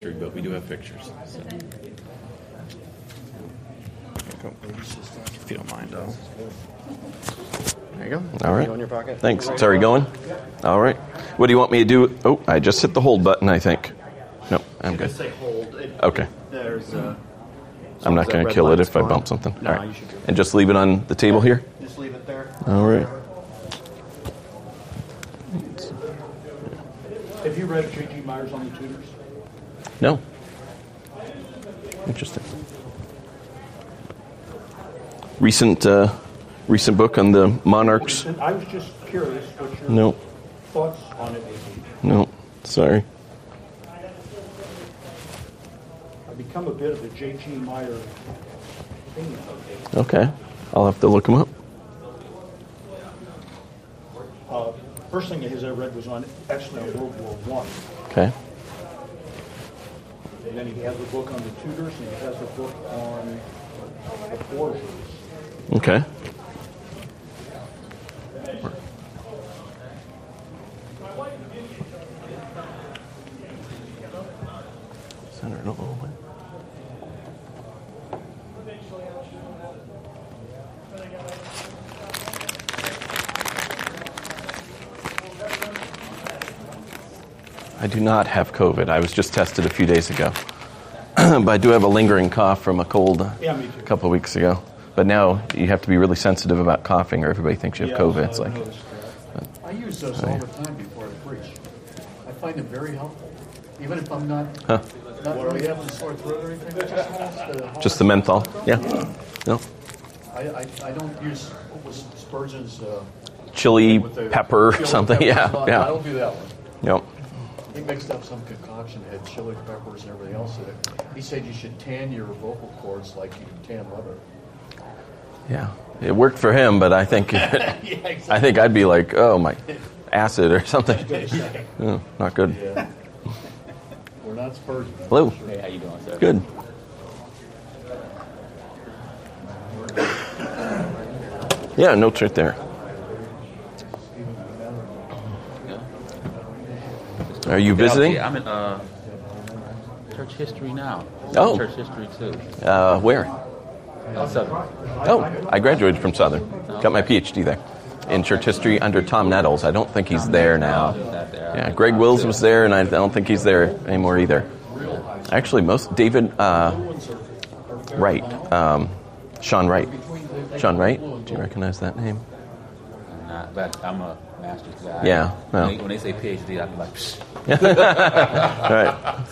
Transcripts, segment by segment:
but we do have pictures. So. If you don't mind, though. There you go. All right. Go in your pocket. Thanks. It's already going? All right. What do you want me to do? Oh, I just hit the hold button, I think. No, I'm good. Just say hold. Okay. There's. Uh, I'm not going to kill it if I bump something. All right. you should do it. And just leave it on the table here? Just leave it there. All right. Have you read J.G. Myers on the Tudors? No. Interesting. Recent, uh, recent book on the monarchs? I was just curious what your No. thoughts on it. No. Sorry. I've become a bit of a J.G. Meyer Thing. Okay. I'll have to look him up. Uh, first thing his I read was on actually World War One, Okay. And then he has a book on the Tudors, and he has a book on the Borgias. Okay. Senator Owen. I do not have COVID. I was just tested a few days ago. but I do have a lingering cough from a cold Yeah, a couple of weeks ago. But now you have to be really sensitive about coughing, or everybody thinks you have Yeah, COVID. It's like, noticed. I use those all the time before I preach. I find them very helpful, even if I'm not huh, not really having a sore throat or anything. Just, the, just the menthol. Yeah. No. I, I, I don't use what was Spurgeon's uh, Chili the pepper or chili something. peppers Yeah. and all- I don't do that one. Yep. He mixed up some concoction, had chili peppers and everything else in it. He said you should tan your vocal cords like you tan leather. Yeah. It worked for him, but I think I think I'd be like, oh my, acid or something. Oh, not good. Yeah. We're not Spurgeon. Hello. Hey, how you doing, sir? Good. Yeah, notes right there. Are you visiting? Yeah, I'm in uh, church history now. Oh. Church history too. Uh, where? Uh, Southern. Oh, I graduated from Southern. Got my PhD there in church history under Tom Nettles. I don't think he's there now. Yeah, Greg Wills was there, and I don't think he's there anymore either. Actually, most David uh, Wright, um, Sean Wright, Sean Wright. Do you recognize that name? Not, but I'm a master's guy. Yeah, well. When, they, when they say PhD, I'm like, right.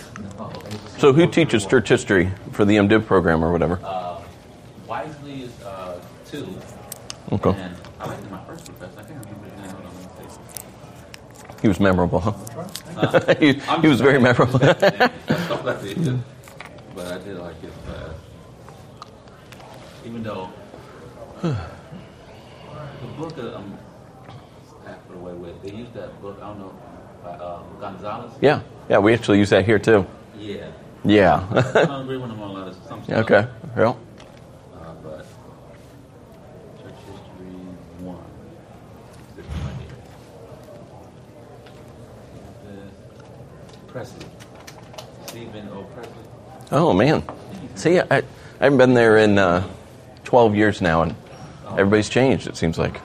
So, who teaches church history for the MDiv program or whatever? uh, Wisely is uh, two. Okay. And I like my first professor. I can't remember his name. On, let me see. He was memorable, huh? Uh, he, he was very memorable. That's all I did. But I did like his class. Even though the book that I'm half away with, they used that book, I don't know, by uh, Gonzalez. yeah, yeah. We actually use that here too. Yeah. Yeah. I don't agree with him on a lot of some stuff. okay. Well, Uh, but church history one. This one right here. This- Presley. Stephen O. Presley. Oh man, see, I, I haven't been there in uh, 12 years now, and everybody's changed. It seems like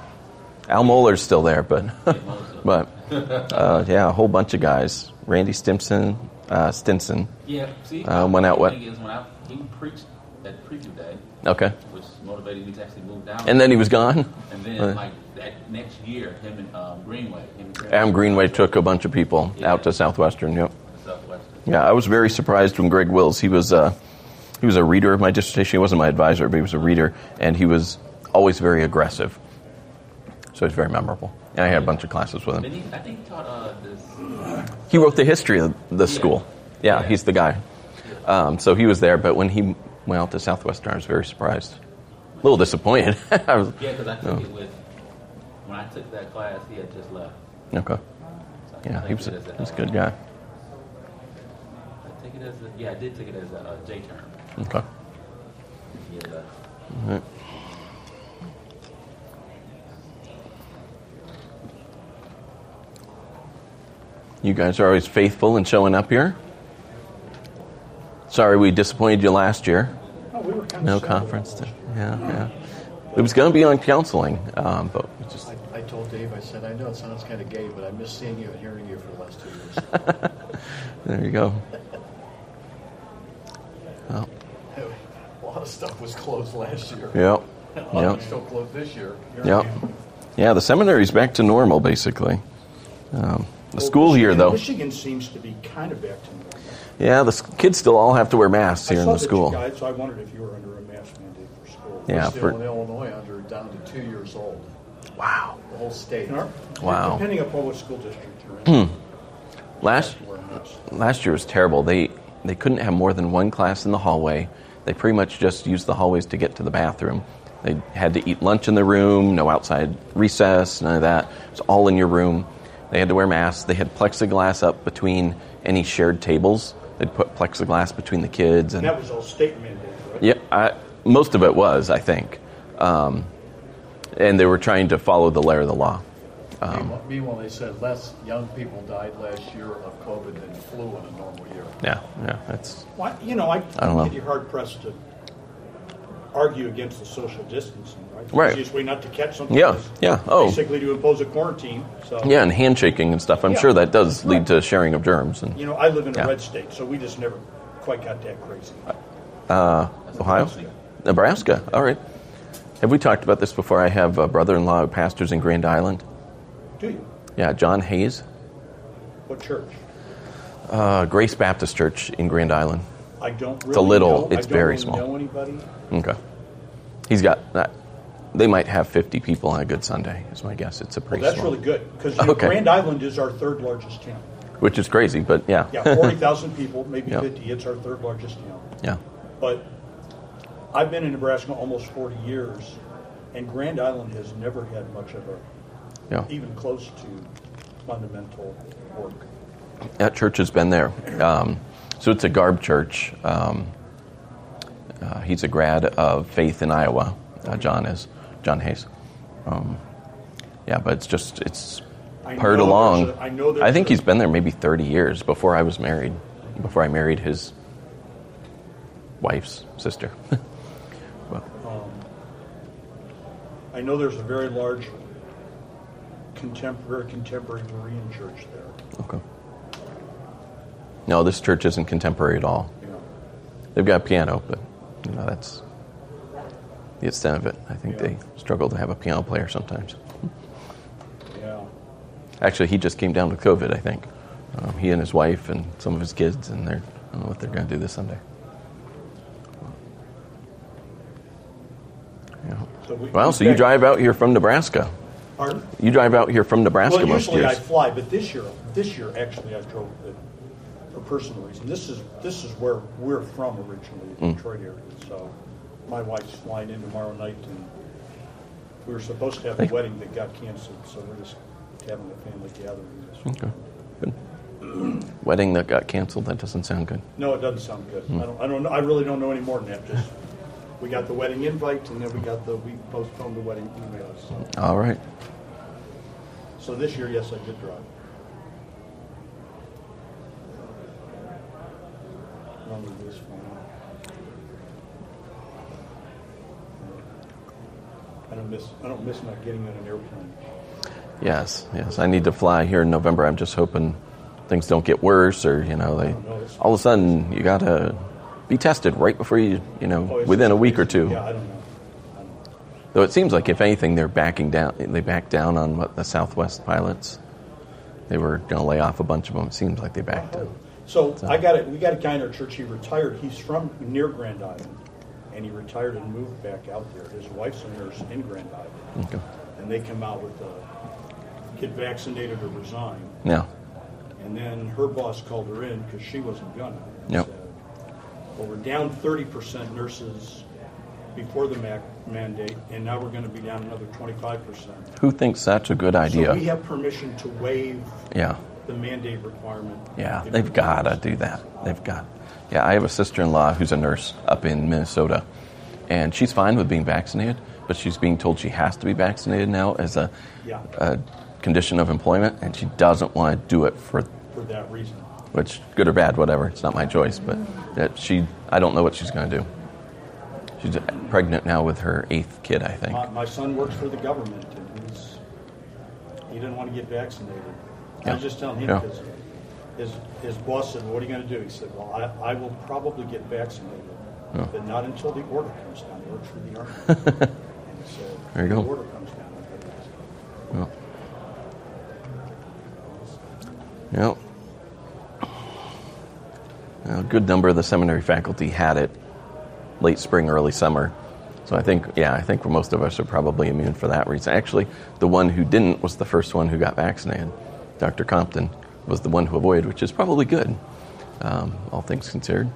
Al Mohler's still there, but but uh, yeah, a whole bunch of guys. Randy Stimson, uh, Stinson. Yeah, see, Uh, went out what? when I, he preached at preview Day, Okay, which motivated me to actually move down. and then he was gone. and then uh, like that next year, him and um, Greenway, him and Greenway, Am Greenway took a bunch of people Yeah. out to Southwestern. Yep. Southwestern. Yeah, I was very surprised when Greg Wills. He was uh, he was a reader of my dissertation. He wasn't my advisor, but he was a reader, and he was always very aggressive. So he's very memorable. And I had a bunch of classes with him. He, I think he taught uh, this. He wrote the history of the school. Yeah, Yeah. he's the guy. Um, so he was there, but when he went out to Southwestern, I was very surprised. A little disappointed. I was, Yeah, because I took it with when I took that class, he had just left. okay. So Yeah, he was a, he was a good guy. I take it as a, yeah, I did take it as a, uh term. Okay. Left. All right. You guys are always faithful in showing up here. Sorry we disappointed you last year. Oh, we were kind No of conference. To, yeah, yeah. It was going to be on counseling, um, but just I, I told Dave, I said, I know it sounds kind of gay, but I miss seeing you and hearing you for the last two years. there you go. Well, A lot of stuff was closed last year. yep. A lot of Yep. still closed this year. Yep. Yeah, the seminary's back to normal basically. Um, the Well, school here, Michigan- though. Michigan seems to be kind of back to normal. Yeah, the kids still all have to wear masks I here in saw the that school. You guys, so I wondered if you were under a mask mandate for school. Yeah, We're still for- in Illinois under down to two years old. Wow. The whole state. Our- Wow. Depending upon what school district you're in. Hmm. Last last year was terrible. They they couldn't have more than one class in the hallway. They pretty much just used the hallways to get to the bathroom. They had to eat lunch in the room, no outside recess, none of that. It's all in your room. They had to wear masks. They had plexiglass up between any shared tables. They'd put plexiglass between the kids and And that was all state mandated, right? Yeah, I, most of it was, I think. Um, and they were trying to follow the letter of the law. Meanwhile, meanwhile, they said less young people died last year of COVID than flu in a normal year. Yeah, yeah, that's Well, you know, I, I don't know. you're hard pressed to argue against the social distancing, right? The Right. easiest way not to catch something Yeah, yeah, oh. basically to impose a quarantine. So yeah, and handshaking and stuff. I'm Yeah. sure that does lead to sharing of germs. And you know, I live in a Yeah. red state, so we just never quite got that crazy. Ohio, Nebraska. All right. Have we talked about this before? I have a brother-in-law who pastors in Grand Island. Do you? Yeah, John Hayes, What church? uh, Grace Baptist Church in Grand Island. I don't really little- know. it's very really small. know anybody. Okay. He's got that. They might have 50 people on a good Sunday. Is my guess. It's a Well, pretty that's small, really good because Okay. Grand Island is our third largest town. which is crazy, but yeah, Yeah, 40,000 people, maybe Yeah. 50. It's our third largest town. yeah. But I've been in Nebraska almost 40 years, and Grand Island has never had much of a, Yeah. even close to fundamental work. That church has been there. Um, so it's a Garb church. Um, uh, he's a grad of Faith in Iowa. Uh, John is John Hayes. Um, yeah, but it's just it's I purred along. a- I know there's think a- he's been there maybe 30 years before I was married. Before I married his wife's sister. well, I know there's a very large contemporary, contemporary Berean church there. okay. No, this church isn't contemporary at all. Know. They've got a piano, but you know that's the extent of it. I think Yeah. they struggle to have a piano player sometimes. Yeah. Actually, he just came down with COVID. I think um, he and his wife and some of his kids, and they're I don't know what they're going to do this Sunday. Yeah. So we- Well, we so you drive out here from Nebraska. Pardon? You drive out here from Nebraska Well, most usually I fly, but this year, this year actually I drove it for personal reason. This is this is where we're from originally, Mm. Detroit area. So my wife's flying in tomorrow night, and we were supposed to have a wedding that got canceled, so we're just having a family gathering. This. Okay. Good. Wedding that got canceled. That doesn't sound good. No, it doesn't sound good. Hmm. I don't. I don't. know. I really don't know any more than that. Just we got the wedding invite, and then we got the we postponed the wedding emails. So, All right. so this year, yes, I did drive. Long as this phone. I don't miss. I don't miss not getting on an airplane. Yes, yes. I need to fly here in November. I'm just hoping things don't get worse, or you know, they oh, know. All of a sudden you got to be tested right before you, you know, Oh, within a week or two. Yeah, I don't know. I don't know. Though it seems like if anything, they're backing down. They backed down on what the Southwest pilots. They were going to lay off a bunch of them. It seems like they backed oh, down. So I got it. We got a guy in our church. He retired. He's from near Grand Island, and he retired and moved back out there. His wife's a nurse in Grand Island, Okay. and they come out with a get vaccinated or resign. Yeah. And then her boss called her in because she wasn't gonna. Yep. said, Well, we're down thirty percent nurses before the mac- mandate, and now we're going to be down another twenty-five percent. Who thinks that's a good So idea? we have permission to waive yeah. The mandate requirement. Yeah, they've got to do that. They've got. Yeah, I have a sister-in-law who's a nurse up in Minnesota, and she's fine with being vaccinated, but she's being told she has to be vaccinated now as a, Yeah. a condition of employment, and she doesn't want to do it for for that reason. which good or bad, whatever. It's not my choice, but that she, I don't know what she's going to do. She's pregnant now with her eighth kid, I think. My, my son works for the government, and he's, he didn't want to get vaccinated. I Yeah. was just telling him, Yeah. because his, his boss said, what are you going to do? He said, well, I, I will probably get vaccinated, Yeah. but not until the order comes down. He works for the Army. So, There you go. The order comes down. I'll get. Well. Yep. A good number of the seminary faculty had it late spring, early summer. So I think, yeah, I think most of us are probably immune for that reason. Actually, the one who didn't was the first one who got vaccinated. Dr. Compton was the one who avoided, which is probably good, um, all things considered.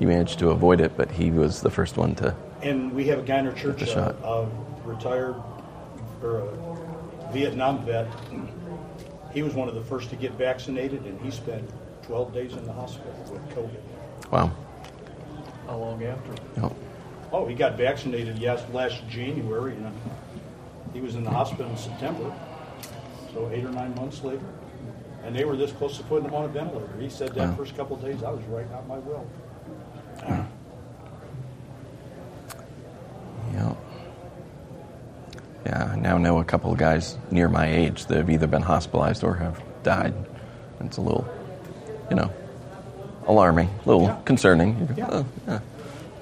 He managed to avoid it, but he was the first one to. And we have a guy in our church, the uh, shot. a retired or a Vietnam vet. He was one of the first to get vaccinated, and he spent 12 days in the hospital with COVID. Wow. How long after? Yep. Oh, he got vaccinated yes last January, and uh, he was in the hospital in September. So eight or nine months later, and they were this close to putting him on a ventilator. He said that Wow. first couple of days, I was writing out my will. Yep. Yeah, I now know a couple of guys near my age that have either been hospitalized or have died. It's a little, you know, alarming, a little Yeah. concerning. Yeah. "Oh, yeah.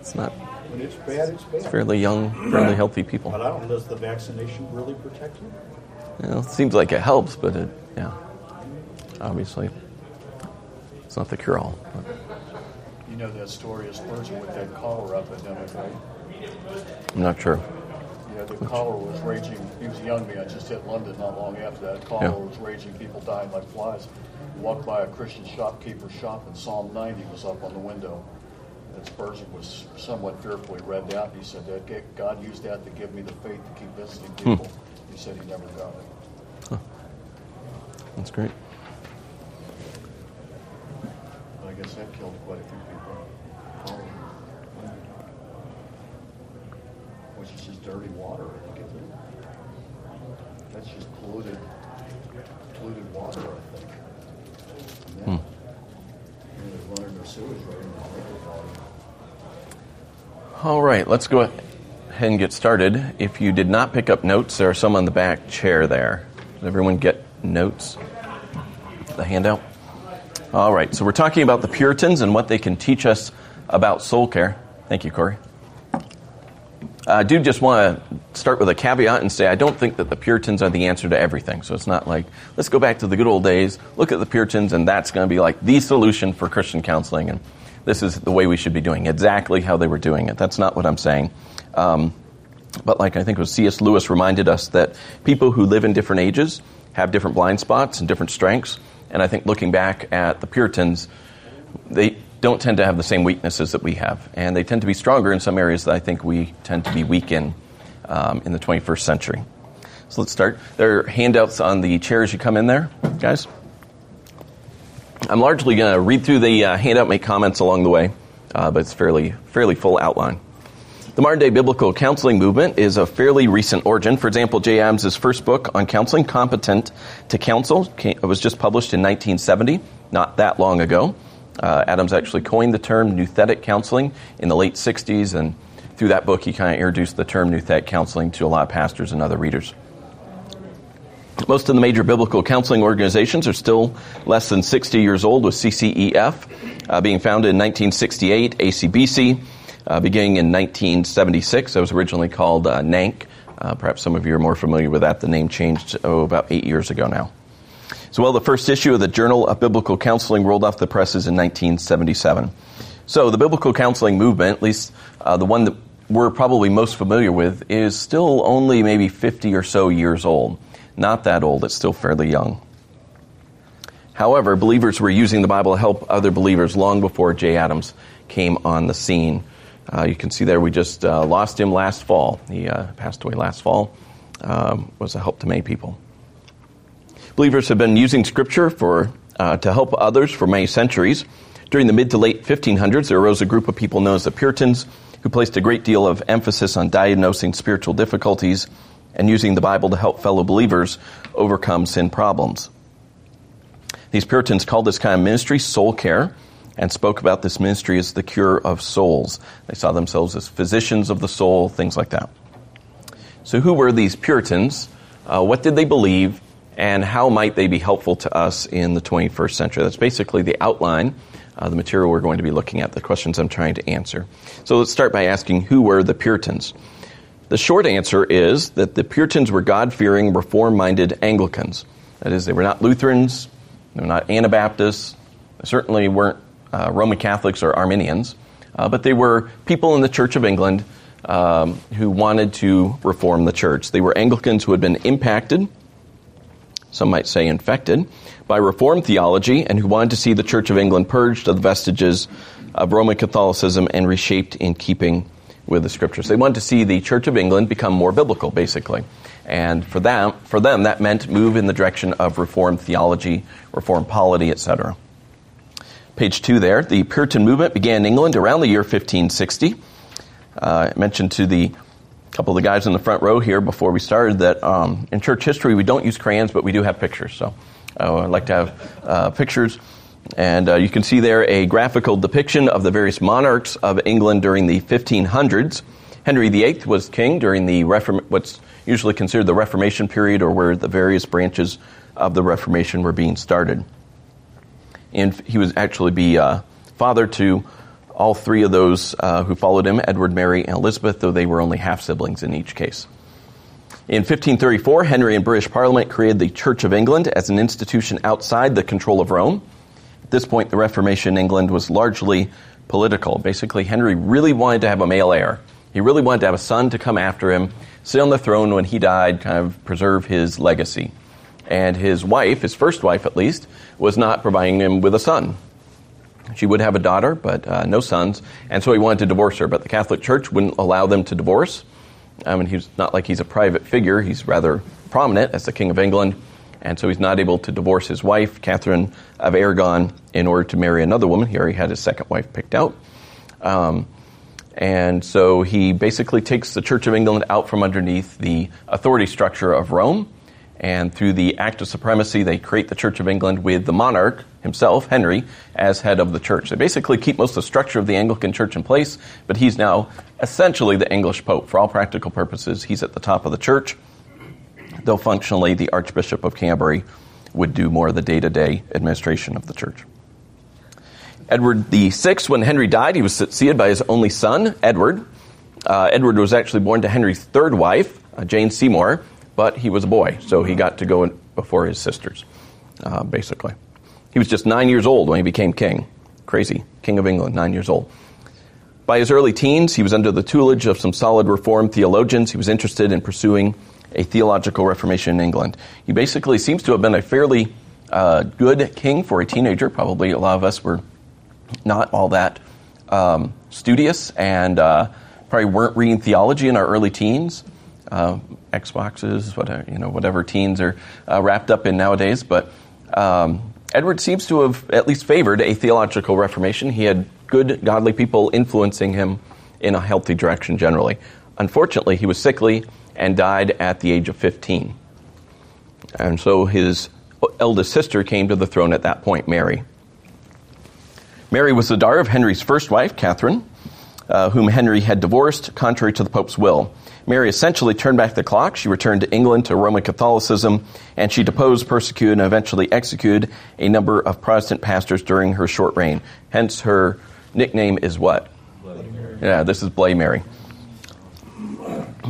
It's not When it's bad, it's bad. fairly young, fairly healthy people. But I don't know, does the vaccination really protect you? Know, it seems like it helps, but it, yeah, obviously, it's not the cure all. You know that story of Spurgeon with that cholera epidemic, right? I'm not sure. Yeah, the cholera was raging. He was a young man, just hit London not long after that. Cholera Yeah. was raging, people dying like flies. Walked by a Christian shopkeeper's shop, and Psalm 90 was up on the window. And Spurgeon was somewhat fearfully read that. and He said that God used that to give me the faith to keep visiting hmm. people. He said he never got it. That's great. That killed quite a few people. Oh. Which is just dirty water. I think, isn't it? That's just polluted, polluted water, I think. Yeah. Hmm. And they're running their sewage right into the drinking. All right, let's go ahead and get started. If you did not pick up notes, there are some on the back chair there. Did everyone get notes? The handout? All right, so we're talking about the Puritans and what they can teach us about soul care. Thank you, Corey. I do just want to start with a caveat and say I don't think that the Puritans are the answer to everything. So it's not like, let's go back to the good old days, look at the Puritans, and that's going to be like the solution for Christian counseling. And this is the way we should be doing exactly how they were doing it. That's not what I'm saying. Um, but like I think it was C.S. Lewis reminded us that people who live in different ages have different blind spots and different strengths. And I think looking back at the Puritans, they don't tend to have the same weaknesses that we have. And they tend to be stronger in some areas that I think we tend to be weak in um, in the 21st century. So let's start. There are handouts on the chairs you come in there, guys. I'm largely going to read through the uh, handout, make comments along the way, uh, but it's fairly fairly full outline. The modern day biblical counseling movement is of fairly recent origin. For example, Jay Adams' first book on counseling, Competent to Counsel, was just published in 1970, not that long ago. Uh, Adams actually coined the term nouthetic counseling in the late 60s, and through that book, he kind of introduced the term nouthetic counseling to a lot of pastors and other readers. Most of the major biblical counseling organizations are still less than 60 years old, with CCEF uh, being founded in 1968, ACBC beginning in 1976. It was originally called uh, NANC. Uh, perhaps some of you are more familiar with that. The name changed oh, about eight years ago now. So, well, the first issue of the Journal of Biblical Counseling rolled off the presses in 1977. So, the biblical counseling movement, at least uh, the one that we're probably most familiar with, is still only maybe 50 or so years old. Not that old, it's still fairly young. However, believers were using the Bible to help other believers long before Jay Adams came on the scene. Uh, you can see there we just uh, lost him last fall. He uh, passed away last fall. Um, was a help to many people. Believers have been using Scripture for uh, to help others for many centuries. During the mid to late 1500s, there arose a group of people known as the Puritans who placed a great deal of emphasis on diagnosing spiritual difficulties and using the Bible to help fellow believers overcome sin problems. These Puritans called this kind of ministry soul care and spoke about this ministry as the cure of souls. They saw themselves as physicians of the soul, things like that. So, who were these Puritans? Uh, what did they believe? And how might they be helpful to us in the 21st century? That's basically the outline, uh, the material we're going to be looking at, the questions I'm trying to answer. So, let's start by asking who were the Puritans? The short answer is that the Puritans were God fearing, reform minded Anglicans. That is, they were not Lutherans, they were not Anabaptists, they certainly weren't uh, Roman Catholics or Arminians, uh, but they were people in the Church of England um, who wanted to reform the church. They were Anglicans who had been impacted, some might say infected, by Reformed theology and who wanted to see the Church of England purged of the vestiges of Roman Catholicism and reshaped in keeping with the scriptures. They wanted to see the Church of England become more biblical, basically. And for them, for them that meant move in the direction of Reformed theology, Reformed polity, etc. Page two there. The Puritan movement began in England around the year 1560. Uh, I mentioned to the couple of the guys in the front row here before we started that um, in church history we don't use crayons, but we do have pictures. So uh, I'd like to have uh, pictures. And uh, you can see there a graphical depiction of the various monarchs of England during the 1500s. Henry VIII was king during the Reform- what's usually considered the Reformation period, or where the various branches of the Reformation were being started. And he was actually be uh, father to all three of those uh, who followed him Edward, Mary, and Elizabeth, though they were only half siblings in each case. In 1534, Henry and British Parliament created the Church of England as an institution outside the control of Rome. At this point, the Reformation in England was largely political. Basically, Henry really wanted to have a male heir. He really wanted to have a son to come after him, sit on the throne when he died, kind of preserve his legacy. And his wife, his first wife at least, was not providing him with a son. She would have a daughter, but uh, no sons, and so he wanted to divorce her. But the Catholic Church wouldn't allow them to divorce. I mean, he's not like he's a private figure; he's rather prominent as the King of England, and so he's not able to divorce his wife, Catherine of Aragon, in order to marry another woman. Here he already had his second wife picked out. Um, and so he basically takes the Church of England out from underneath the authority structure of Rome and through the Act of Supremacy, they create the Church of England with the monarch himself, Henry, as head of the church. They basically keep most of the structure of the Anglican Church in place, but he's now essentially the English Pope. For all practical purposes, he's at the top of the church, though functionally the Archbishop of Canterbury would do more of the day to day administration of the church. Edward VI, when Henry died, he was succeeded by his only son, Edward. Uh, Edward was actually born to Henry's third wife, uh, Jane Seymour, but he was a boy, so he got to go before his sisters, uh, basically. He was just nine years old when he became king. Crazy. King of England, nine years old. By his early teens, he was under the tutelage of some solid Reformed theologians. He was interested in pursuing a theological reformation in England. He basically seems to have been a fairly uh, good king for a teenager. Probably a lot of us were not all that um, studious and uh, probably weren't reading theology in our early teens uh, Xboxes, whatever you know, whatever teens are uh, wrapped up in nowadays. But um, Edward seems to have at least favored a theological reformation. He had good, godly people influencing him in a healthy direction generally. Unfortunately, he was sickly and died at the age of 15. And so his eldest sister came to the throne at that point, Mary. Mary was the daughter of Henry's first wife, Catherine, uh, whom Henry had divorced contrary to the Pope's will. Mary essentially turned back the clock. She returned to England to Roman Catholicism, and she deposed, persecuted, and eventually executed a number of Protestant pastors during her short reign. Hence, her nickname is what? Yeah, this is Bloody Mary.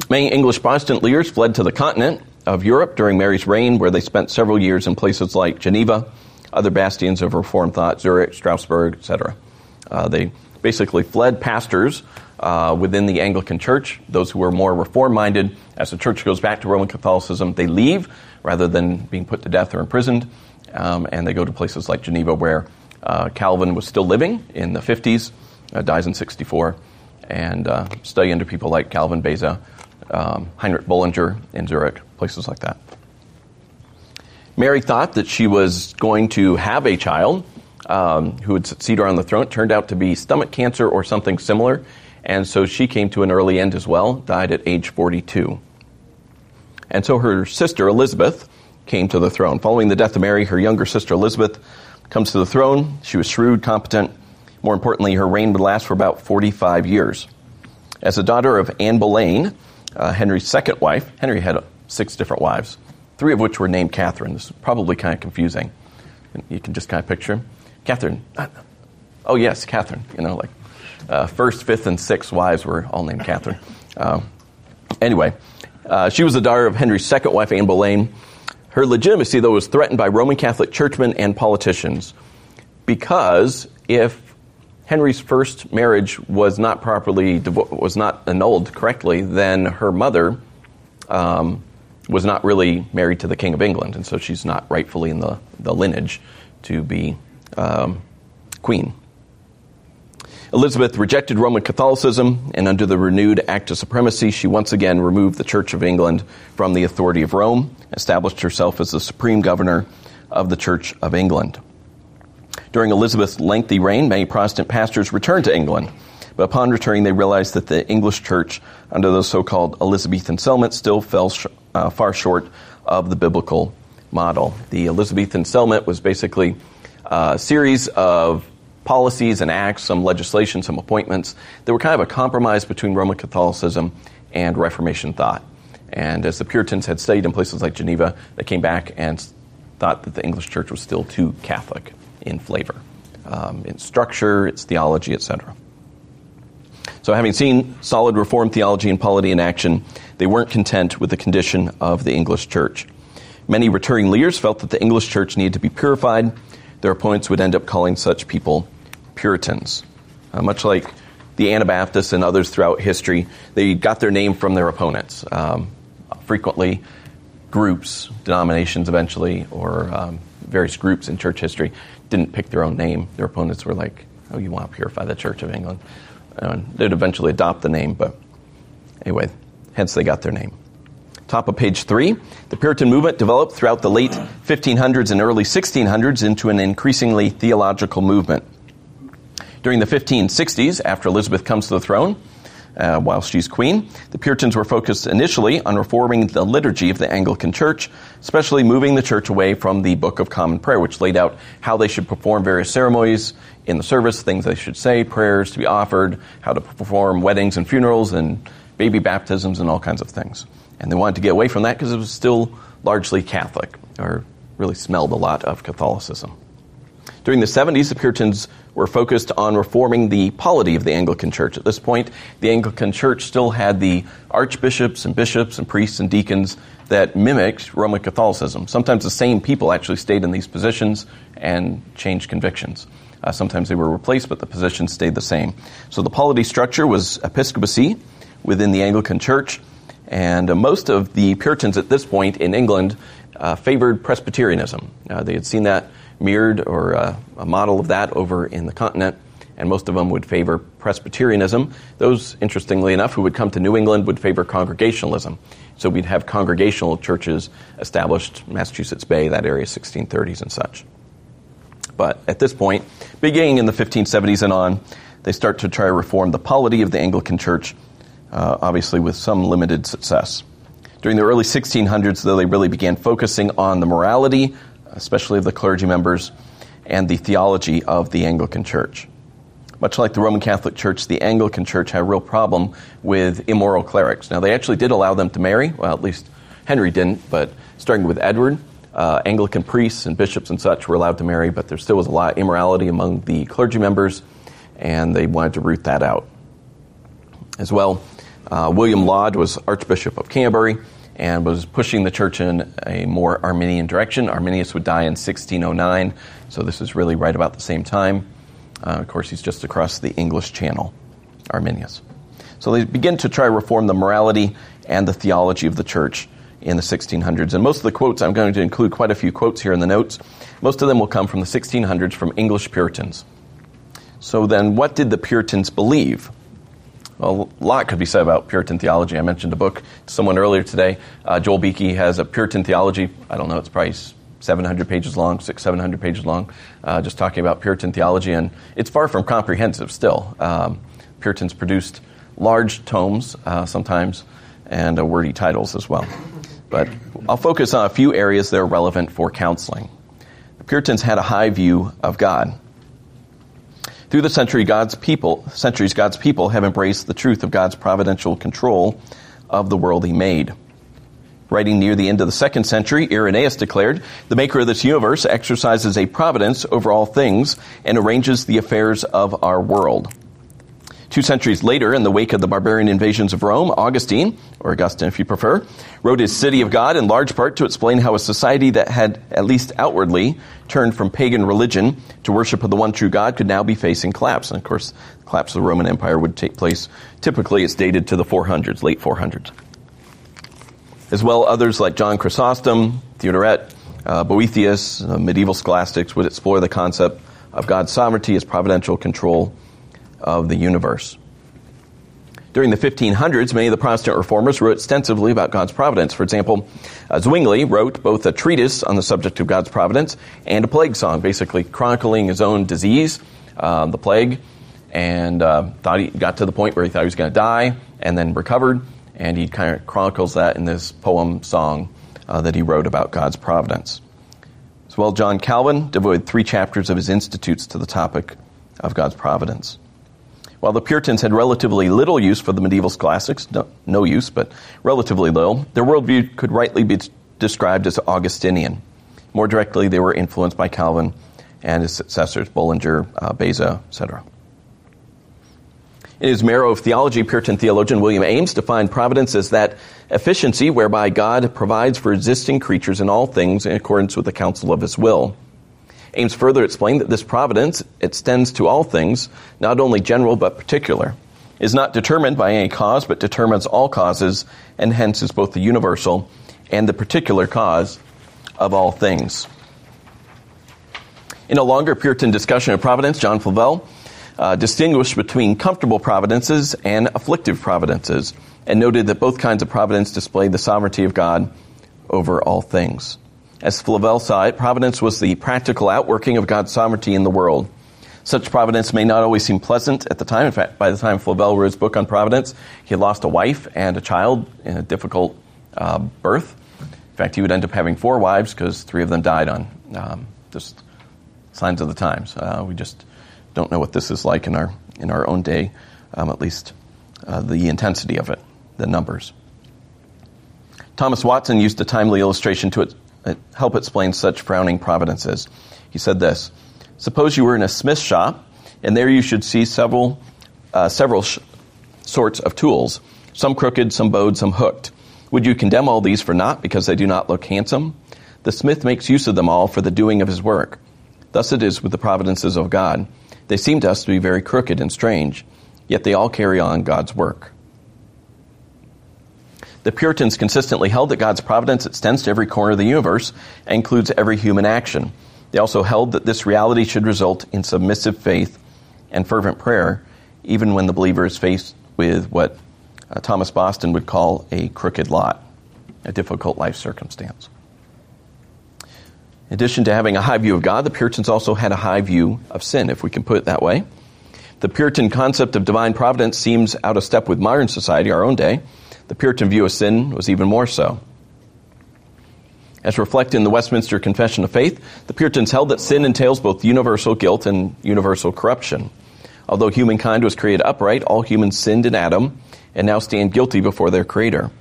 Many English Protestant leaders fled to the continent of Europe during Mary's reign, where they spent several years in places like Geneva, other bastions of Reformed thought, Zurich, Strasbourg, etc. Uh, they basically fled pastors uh, within the Anglican Church. Those who are more reform minded, as the church goes back to Roman Catholicism, they leave rather than being put to death or imprisoned, um, and they go to places like Geneva where uh, Calvin was still living in the 50s, uh, dies in 64, and uh, study under people like Calvin Beza, um, Heinrich Bullinger in Zurich, places like that. Mary thought that she was going to have a child um, who would succeed her on the throne. Turned out to be stomach cancer or something similar. And so she came to an early end as well, died at age 42. And so her sister, Elizabeth, came to the throne. Following the death of Mary, her younger sister Elizabeth comes to the throne. She was shrewd, competent. More importantly, her reign would last for about 45 years. As a daughter of Anne Boleyn, uh, Henry's second wife, Henry had six different wives, three of which were named Catherine. This is probably kind of confusing. You can just kind of picture him. Catherine, oh yes, Catherine, you know, like uh, first, fifth, and sixth wives were all named Catherine. Uh, anyway, uh, she was the daughter of Henry's second wife, Anne Boleyn. Her legitimacy, though, was threatened by Roman Catholic churchmen and politicians because if Henry's first marriage was not properly was not annulled correctly, then her mother um, was not really married to the King of England, and so she's not rightfully in the, the lineage to be um, queen. Elizabeth rejected Roman Catholicism, and under the renewed Act of Supremacy, she once again removed the Church of England from the authority of Rome, established herself as the supreme governor of the Church of England. During Elizabeth's lengthy reign, many Protestant pastors returned to England, but upon returning, they realized that the English Church, under the so called Elizabethan settlement, still fell sh- uh, far short of the biblical model. The Elizabethan settlement was basically a series of policies and acts, some legislation, some appointments that were kind of a compromise between Roman Catholicism and Reformation thought. And as the Puritans had studied in places like Geneva, they came back and thought that the English church was still too Catholic in flavor, um, in structure, its theology, etc. So, having seen solid Reformed theology and polity in action, they weren't content with the condition of the English church. Many returning leaders felt that the English church needed to be purified their opponents would end up calling such people Puritans. Uh, much like the Anabaptists and others throughout history, they got their name from their opponents. Um, frequently, groups, denominations eventually, or um, various groups in church history didn't pick their own name. Their opponents were like, oh, you want to purify the Church of England. And they'd eventually adopt the name, but anyway, hence they got their name. Top of page three. The Puritan movement developed throughout the late 1500s and early 1600s into an increasingly theological movement. During the 1560s, after Elizabeth comes to the throne, uh, while she's queen, the Puritans were focused initially on reforming the liturgy of the Anglican Church, especially moving the church away from the Book of Common Prayer, which laid out how they should perform various ceremonies in the service, things they should say, prayers to be offered, how to perform weddings and funerals, and baby baptisms, and all kinds of things. And they wanted to get away from that because it was still largely Catholic, or really smelled a lot of Catholicism. During the 70s, the Puritans were focused on reforming the polity of the Anglican Church. At this point, the Anglican Church still had the archbishops and bishops and priests and deacons that mimicked Roman Catholicism. Sometimes the same people actually stayed in these positions and changed convictions. Uh, sometimes they were replaced, but the positions stayed the same. So the polity structure was episcopacy within the Anglican Church, and uh, most of the Puritans at this point in England uh, favored Presbyterianism. Uh, they had seen that mirrored or uh, a model of that over in the continent, and most of them would favor Presbyterianism. Those, interestingly enough, who would come to New England would favor Congregationalism. So we'd have congregational churches established Massachusetts Bay, that area, 1630s and such. But at this point, beginning in the 1570s and on, they start to try to reform the polity of the Anglican Church uh, obviously with some limited success. During the early 1600s, though, they really began focusing on the morality, especially of the clergy members, and the theology of the Anglican Church. Much like the Roman Catholic Church, the Anglican Church had a real problem with immoral clerics. Now, they actually did allow them to marry. Well, at least Henry didn't, but starting with Edward, uh, Anglican priests and bishops and such were allowed to marry, but there still was a lot of immorality among the clergy members, and they wanted to root that out. As well, uh, William Laud was Archbishop of Canterbury and was pushing the church in a more Arminian direction. Arminius would die in 1609, so this is really right about the same time. Uh, of course, he's just across the English Channel, Arminius. So they begin to try to reform the morality and the theology of the church in the 1600s. And most of the quotes, I'm going to include quite a few quotes here in the notes. Most of them will come from the 1600s from English Puritans. So then, what did the Puritans believe? Well, a lot could be said about Puritan theology. I mentioned a book to someone earlier today. Uh, Joel Beeke has a Puritan theology. I don't know, it's probably 700 pages long, six, 700 pages long, uh, just talking about Puritan theology. And it's far from comprehensive still. Um, Puritans produced large tomes uh, sometimes and uh, wordy titles as well. but I'll focus on a few areas that are relevant for counseling. The Puritans had a high view of God. Through the century, God's people, centuries, God's people have embraced the truth of God's providential control of the world He made. Writing near the end of the second century, Irenaeus declared, The maker of this universe exercises a providence over all things and arranges the affairs of our world. Two centuries later, in the wake of the barbarian invasions of Rome, Augustine, or Augustine if you prefer, wrote his City of God in large part to explain how a society that had, at least outwardly, turned from pagan religion to worship of the one true God could now be facing collapse. And of course, the collapse of the Roman Empire would take place, typically it's dated to the 400s, late 400s. As well, others like John Chrysostom, Theodoret, uh, Boethius, uh, medieval scholastics would explore the concept of God's sovereignty as providential control of the universe. During the 1500s, many of the Protestant reformers wrote extensively about God's providence. For example, uh, Zwingli wrote both a treatise on the subject of God's providence and a plague song, basically chronicling his own disease, uh, the plague, and uh, thought he got to the point where he thought he was going to die, and then recovered, and he kind of chronicles that in this poem song uh, that he wrote about God's providence. As well, John Calvin devoted three chapters of his Institutes to the topic of God's providence. While the Puritans had relatively little use for the medieval scholastics, no, no, use, but relatively little, their worldview could rightly be described as Augustinian. More directly, they were influenced by Calvin and his successors, Bullinger, uh, Beza, etc. In his Marrow of Theology, Puritan theologian William Ames defined providence as that efficiency whereby God provides for existing creatures in all things in accordance with the counsel of his will. Ames further explained that this providence extends to all things, not only general but particular, is not determined by any cause, but determines all causes, and hence is both the universal and the particular cause of all things. In a longer Puritan discussion of providence, John Flavel uh, distinguished between comfortable providences and afflictive providences, and noted that both kinds of providence display the sovereignty of God over all things. As Flavel saw it, providence was the practical outworking of God's sovereignty in the world. Such providence may not always seem pleasant at the time. In fact, by the time Flavel wrote his book on providence, he had lost a wife and a child in a difficult uh, birth. In fact, he would end up having four wives because three of them died on um, just signs of the times. Uh, we just don't know what this is like in our in our own day, um, at least uh, the intensity of it, the numbers. Thomas Watson used a timely illustration to uh, help explain such frowning providences. He said this Suppose you were in a smith's shop, and there you should see several, uh, several sh- sorts of tools, some crooked, some bowed, some hooked. Would you condemn all these for naught because they do not look handsome? The smith makes use of them all for the doing of his work. Thus it is with the providences of God. They seem to us to be very crooked and strange, yet they all carry on God's work. The Puritans consistently held that God's providence extends to every corner of the universe and includes every human action. They also held that this reality should result in submissive faith and fervent prayer, even when the believer is faced with what uh, Thomas Boston would call a crooked lot, a difficult life circumstance. In addition to having a high view of God, the Puritans also had a high view of sin, if we can put it that way. The Puritan concept of divine providence seems out of step with modern society, our own day. The Puritan view of sin was even more so. As reflected in the Westminster Confession of Faith, the Puritans held that sin entails both universal guilt and universal corruption. Although humankind was created upright, all humans sinned in Adam and now stand guilty before their Creator.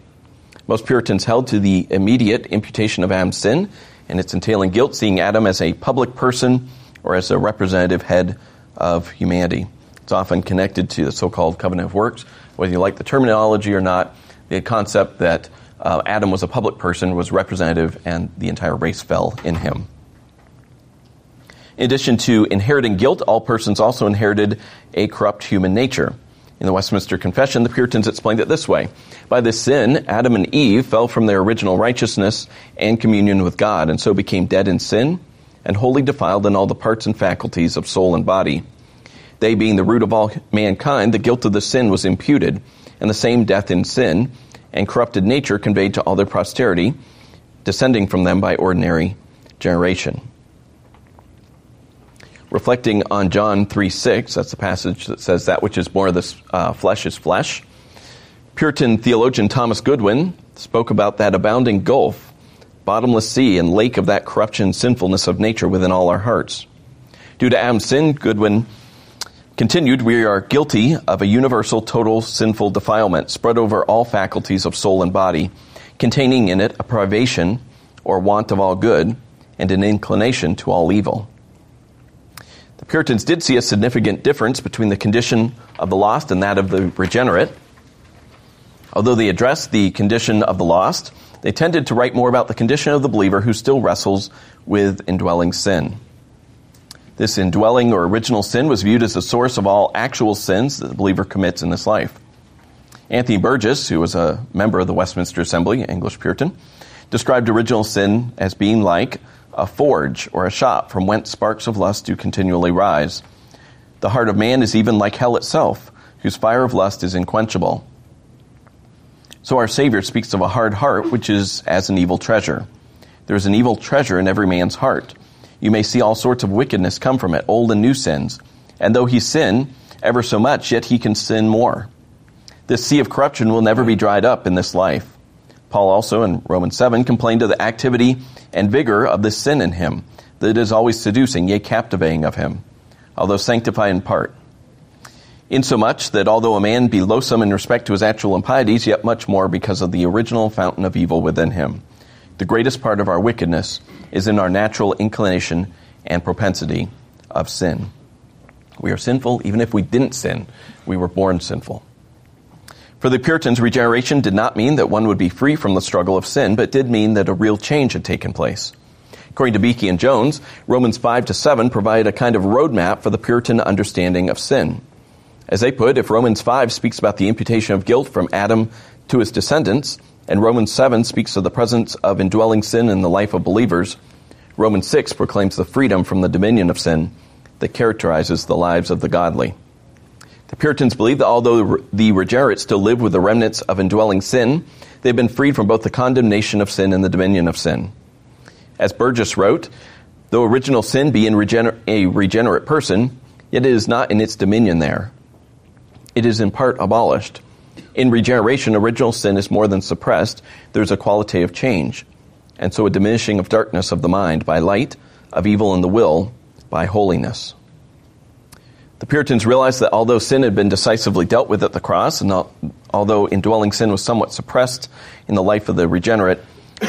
Most Puritans held to the immediate imputation of Adam's sin and its entailing guilt, seeing Adam as a public person or as a representative head of humanity. It's often connected to the so called covenant of works. Whether you like the terminology or not, the concept that uh, Adam was a public person, was representative, and the entire race fell in him. In addition to inheriting guilt, all persons also inherited a corrupt human nature. In the Westminster Confession, the Puritans explained it this way By this sin, Adam and Eve fell from their original righteousness and communion with God, and so became dead in sin and wholly defiled in all the parts and faculties of soul and body. They, being the root of all mankind, the guilt of the sin was imputed and the same death in sin and corrupted nature conveyed to all their posterity, descending from them by ordinary generation. Reflecting on John 3 6, that's the passage that says, That which is born of the uh, flesh is flesh. Puritan theologian Thomas Goodwin spoke about that abounding gulf, bottomless sea, and lake of that corruption sinfulness of nature within all our hearts. Due to Adam's sin, Goodwin continued, we are guilty of a universal, total sinful defilement spread over all faculties of soul and body, containing in it a privation or want of all good and an inclination to all evil. The Puritans did see a significant difference between the condition of the lost and that of the regenerate. Although they addressed the condition of the lost, they tended to write more about the condition of the believer who still wrestles with indwelling sin. This indwelling or original sin was viewed as the source of all actual sins that the believer commits in this life. Anthony Burgess, who was a member of the Westminster Assembly, English Puritan, described original sin as being like a forge or a shop from whence sparks of lust do continually rise. The heart of man is even like hell itself, whose fire of lust is unquenchable. So our Savior speaks of a hard heart, which is as an evil treasure. There is an evil treasure in every man's heart. You may see all sorts of wickedness come from it, old and new sins. And though he sin ever so much, yet he can sin more. This sea of corruption will never be dried up in this life. Paul also in Romans 7 complained of the activity and vigor of the sin in him, that it is always seducing, yea, captivating of him, although sanctified in part. Insomuch that although a man be loathsome in respect to his actual impieties, yet much more because of the original fountain of evil within him. The greatest part of our wickedness is in our natural inclination and propensity of sin. We are sinful even if we didn't sin. We were born sinful. For the Puritans, regeneration did not mean that one would be free from the struggle of sin, but did mean that a real change had taken place. According to Beeke and Jones, Romans 5 to 7 provide a kind of roadmap for the Puritan understanding of sin. As they put, if Romans 5 speaks about the imputation of guilt from Adam to his descendants, and Romans 7 speaks of the presence of indwelling sin in the life of believers, Romans 6 proclaims the freedom from the dominion of sin that characterizes the lives of the godly. The Puritans believed that although the regenerate still live with the remnants of indwelling sin, they've been freed from both the condemnation of sin and the dominion of sin. As Burgess wrote, though original sin be in regener- a regenerate person, yet it is not in its dominion there. It is in part abolished. In regeneration, original sin is more than suppressed, there's a qualitative change, and so a diminishing of darkness of the mind by light, of evil in the will by holiness. The Puritans realized that although sin had been decisively dealt with at the cross, and although indwelling sin was somewhat suppressed in the life of the regenerate,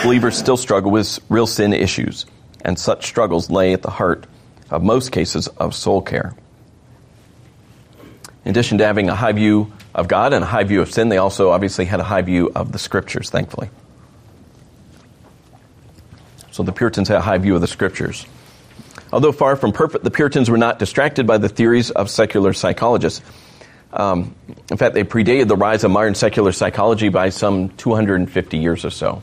believers still struggle with real sin issues, and such struggles lay at the heart of most cases of soul care. In addition to having a high view of God and a high view of sin, they also obviously had a high view of the scriptures, thankfully. So the Puritans had a high view of the scriptures. Although far from perfect, the Puritans were not distracted by the theories of secular psychologists. Um, in fact, they predated the rise of modern secular psychology by some 250 years or so.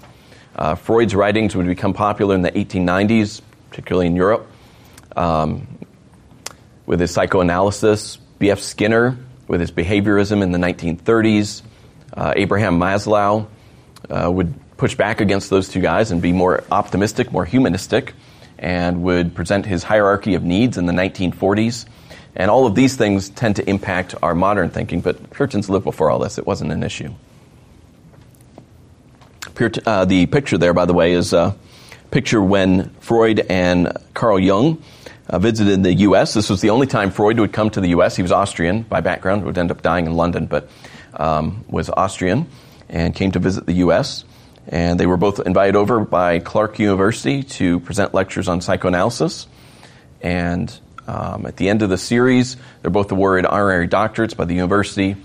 Uh, Freud's writings would become popular in the 1890s, particularly in Europe, um, with his psychoanalysis. B.F. Skinner, with his behaviorism in the 1930s. Uh, Abraham Maslow uh, would push back against those two guys and be more optimistic, more humanistic and would present his hierarchy of needs in the 1940s. And all of these things tend to impact our modern thinking, but Puritans lived before all this. It wasn't an issue. Uh, the picture there, by the way, is a picture when Freud and Carl Jung uh, visited the U.S. This was the only time Freud would come to the U.S. He was Austrian by background, would end up dying in London, but um, was Austrian and came to visit the U.S and they were both invited over by Clark University to present lectures on psychoanalysis. And um, at the end of the series, they're both awarded honorary doctorates by the university.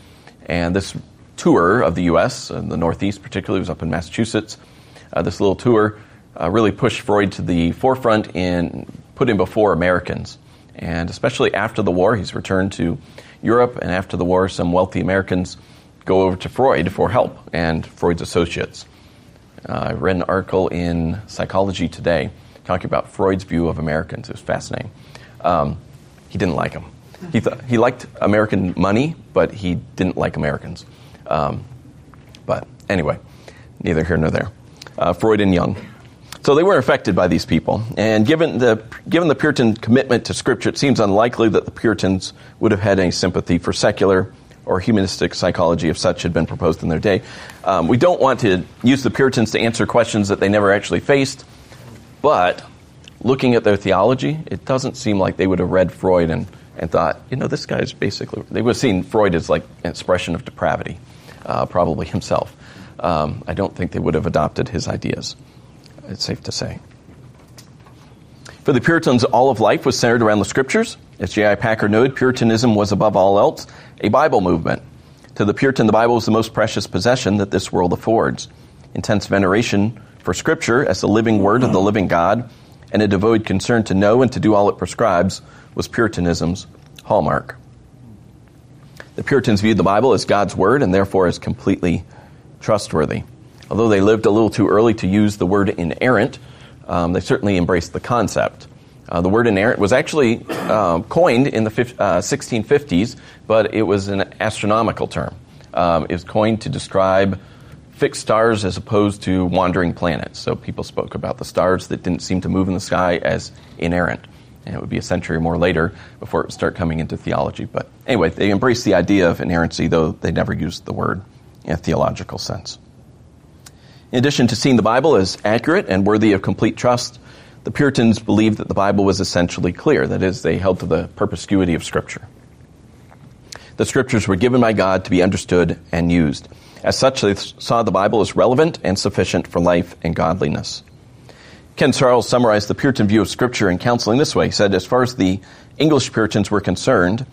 And this tour of the U.S., in the Northeast particularly, was up in Massachusetts. Uh, this little tour uh, really pushed Freud to the forefront and put him before Americans. And especially after the war, he's returned to Europe, and after the war, some wealthy Americans go over to Freud for help and Freud's associates. Uh, I read an article in Psychology Today talking about Freud's view of Americans. It was fascinating. Um, he didn't like them. He, th- he liked American money, but he didn't like Americans. Um, but anyway, neither here nor there. Uh, Freud and Jung. So they weren't affected by these people. And given the, given the Puritan commitment to Scripture, it seems unlikely that the Puritans would have had any sympathy for secular or humanistic psychology, if such had been proposed in their day. Um, we don't want to use the Puritans to answer questions that they never actually faced, but looking at their theology, it doesn't seem like they would have read Freud and, and thought, you know, this guy's basically, they would have seen Freud as like an expression of depravity, uh, probably himself. Um, I don't think they would have adopted his ideas. It's safe to say. For the Puritans, all of life was centered around the scriptures. As J.I. Packer noted, Puritanism was above all else a Bible movement. To the Puritan, the Bible is the most precious possession that this world affords. Intense veneration for Scripture as the living word of the living God and a devoted concern to know and to do all it prescribes was Puritanism's hallmark. The Puritans viewed the Bible as God's word and therefore as completely trustworthy. Although they lived a little too early to use the word inerrant, um, they certainly embraced the concept. Uh, the word inerrant was actually uh, coined in the uh, 1650s, but it was an astronomical term. Um, it was coined to describe fixed stars as opposed to wandering planets. So people spoke about the stars that didn't seem to move in the sky as inerrant. And it would be a century or more later before it would start coming into theology. But anyway, they embraced the idea of inerrancy, though they never used the word in a theological sense. In addition to seeing the Bible as accurate and worthy of complete trust, the Puritans believed that the Bible was essentially clear. That is, they held to the perspicuity of Scripture. The Scriptures were given by God to be understood and used. As such, they saw the Bible as relevant and sufficient for life and godliness. Ken Charles summarized the Puritan view of Scripture in counseling this way. He said, as far as the English Puritans were concerned,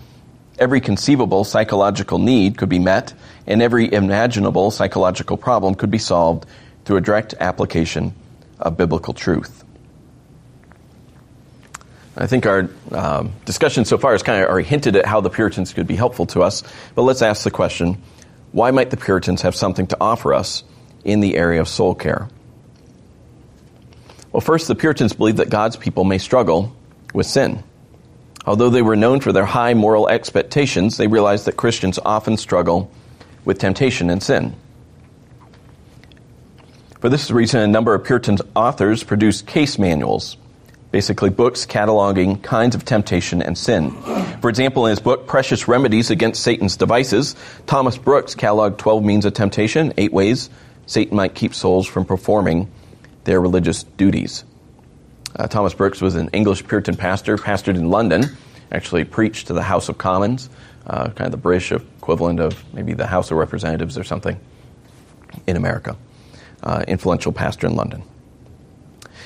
every conceivable psychological need could be met, and every imaginable psychological problem could be solved through a direct application of biblical truth. I think our um, discussion so far has kind of already hinted at how the Puritans could be helpful to us, but let's ask the question why might the Puritans have something to offer us in the area of soul care? Well, first, the Puritans believed that God's people may struggle with sin. Although they were known for their high moral expectations, they realized that Christians often struggle with temptation and sin. For this reason, a number of Puritan authors produced case manuals, basically books cataloging kinds of temptation and sin. For example, in his book, Precious Remedies Against Satan's Devices, Thomas Brooks cataloged 12 means of temptation, eight ways Satan might keep souls from performing their religious duties. Uh, Thomas Brooks was an English Puritan pastor, pastored in London, actually preached to the House of Commons, uh, kind of the British equivalent of maybe the House of Representatives or something in America uh, influential pastor in London.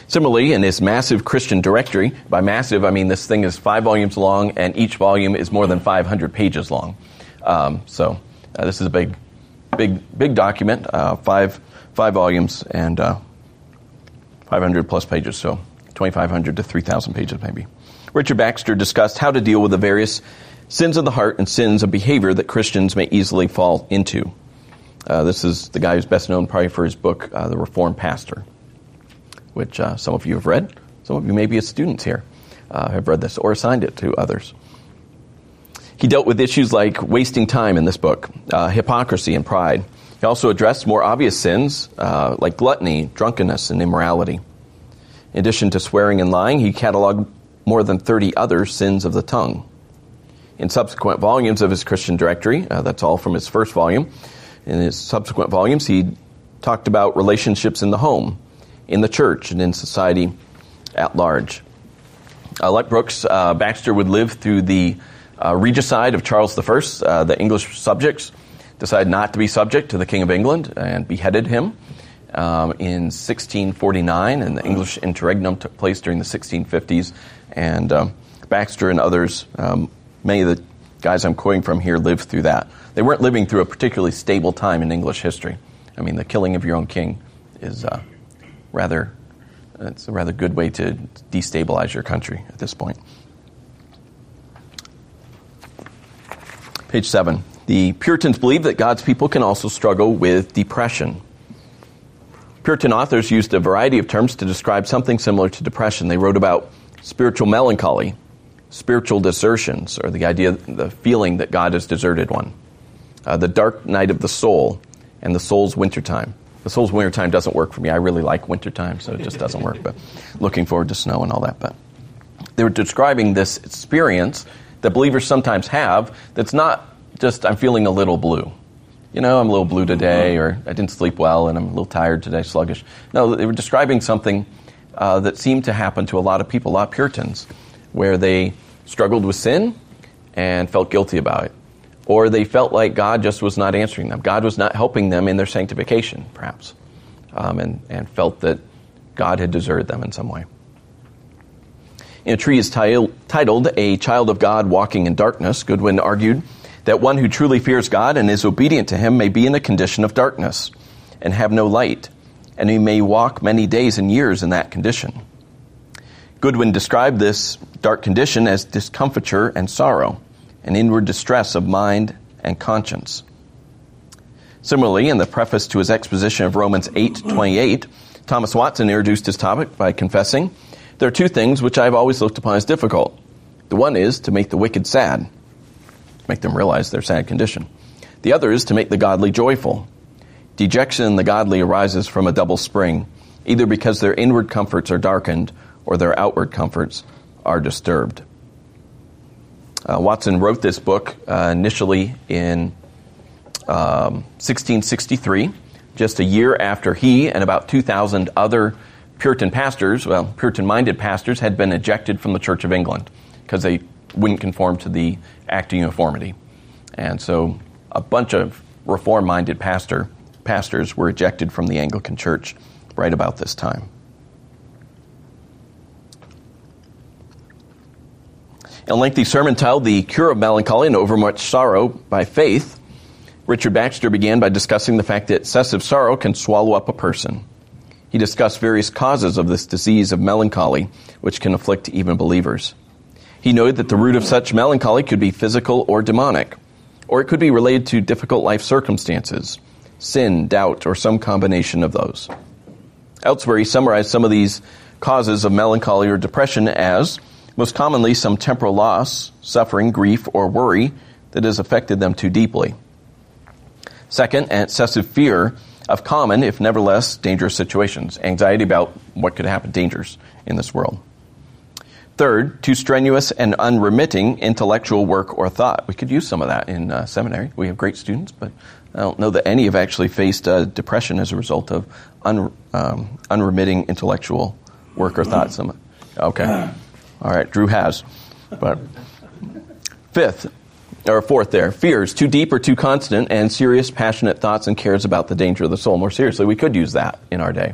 Similarly, in his massive Christian directory, by massive I mean this thing is five volumes long and each volume is more than 500 pages long. Um, so uh, this is a big, big, big document, uh, five, five volumes and uh, 500 plus pages, so 2,500 to 3,000 pages maybe. Richard Baxter discussed how to deal with the various sins of the heart and sins of behavior that Christians may easily fall into. Uh, this is the guy who's best known probably for his book, uh, The Reformed Pastor, which uh, some of you have read. Some of you may be as students here uh, have read this or assigned it to others. He dealt with issues like wasting time in this book, uh, hypocrisy and pride. He also addressed more obvious sins uh, like gluttony, drunkenness, and immorality. In addition to swearing and lying, he cataloged more than 30 other sins of the tongue. In subsequent volumes of his Christian directory, that's all from his first volume, in his subsequent volumes, he talked about relationships in the home, in the church, and in society at large. Uh, like Brooks, uh, Baxter would live through the uh, regicide of Charles I. Uh, the English subjects decided not to be subject to the King of England and beheaded him um, in 1649, and the English interregnum took place during the 1650s. And um, Baxter and others, um, many of the guys I'm quoting from here lived through that. They weren't living through a particularly stable time in English history. I mean, the killing of your own king is uh, rather it's a rather good way to destabilize your country at this point. Page seven. The Puritans believed that God's people can also struggle with depression. Puritan authors used a variety of terms to describe something similar to depression. They wrote about spiritual melancholy, spiritual desertions, or the idea, the feeling that God has deserted one, uh, the dark night of the soul, and the soul's wintertime. The soul's wintertime doesn't work for me. I really like wintertime, so it just doesn't work. But looking forward to snow and all that. But they were describing this experience that believers sometimes have that's not just I'm feeling a little blue. You know, I'm a little blue today, or I didn't sleep well, and I'm a little tired today, sluggish. No, they were describing something uh, that seemed to happen to a lot of people, a lot of Puritans, where they struggled with sin and felt guilty about it. Or they felt like God just was not answering them. God was not helping them in their sanctification, perhaps, um, and, and felt that God had deserted them in some way. In a treatise titled A Child of God Walking in Darkness, Goodwin argued that one who truly fears God and is obedient to Him may be in a condition of darkness and have no light, and he may walk many days and years in that condition. Goodwin described this dark condition as discomfiture and sorrow, an inward distress of mind and conscience. Similarly, in the preface to his exposition of Romans 8:28, Thomas Watson introduced his topic by confessing, "There are two things which I have always looked upon as difficult. The one is to make the wicked sad, make them realize their sad condition. The other is to make the godly joyful. Dejection in the godly arises from a double spring, either because their inward comforts are darkened or their outward comforts are disturbed." Uh, Watson wrote this book uh, initially in um, 1663, just a year after he and about 2,000 other Puritan pastors, well, Puritan minded pastors, had been ejected from the Church of England because they wouldn't conform to the Act of Uniformity. And so a bunch of reform minded pastor, pastors were ejected from the Anglican Church right about this time. A lengthy sermon titled The Cure of Melancholy and Overmuch Sorrow by Faith, Richard Baxter began by discussing the fact that excessive sorrow can swallow up a person. He discussed various causes of this disease of melancholy, which can afflict even believers. He noted that the root of such melancholy could be physical or demonic, or it could be related to difficult life circumstances, sin, doubt, or some combination of those. Elsewhere, he summarized some of these causes of melancholy or depression as most commonly some temporal loss, suffering, grief, or worry that has affected them too deeply. Second, an excessive fear of common, if nevertheless dangerous situations, anxiety about what could happen, dangers in this world. Third, too strenuous and unremitting intellectual work or thought. We could use some of that in uh, seminary. We have great students, but I don't know that any have actually faced uh, depression as a result of un, um, unremitting intellectual work or thought. Some, okay. All right, Drew has. But fifth, or fourth there, fears, too deep or too constant, and serious, passionate thoughts and cares about the danger of the soul. More seriously, we could use that in our day.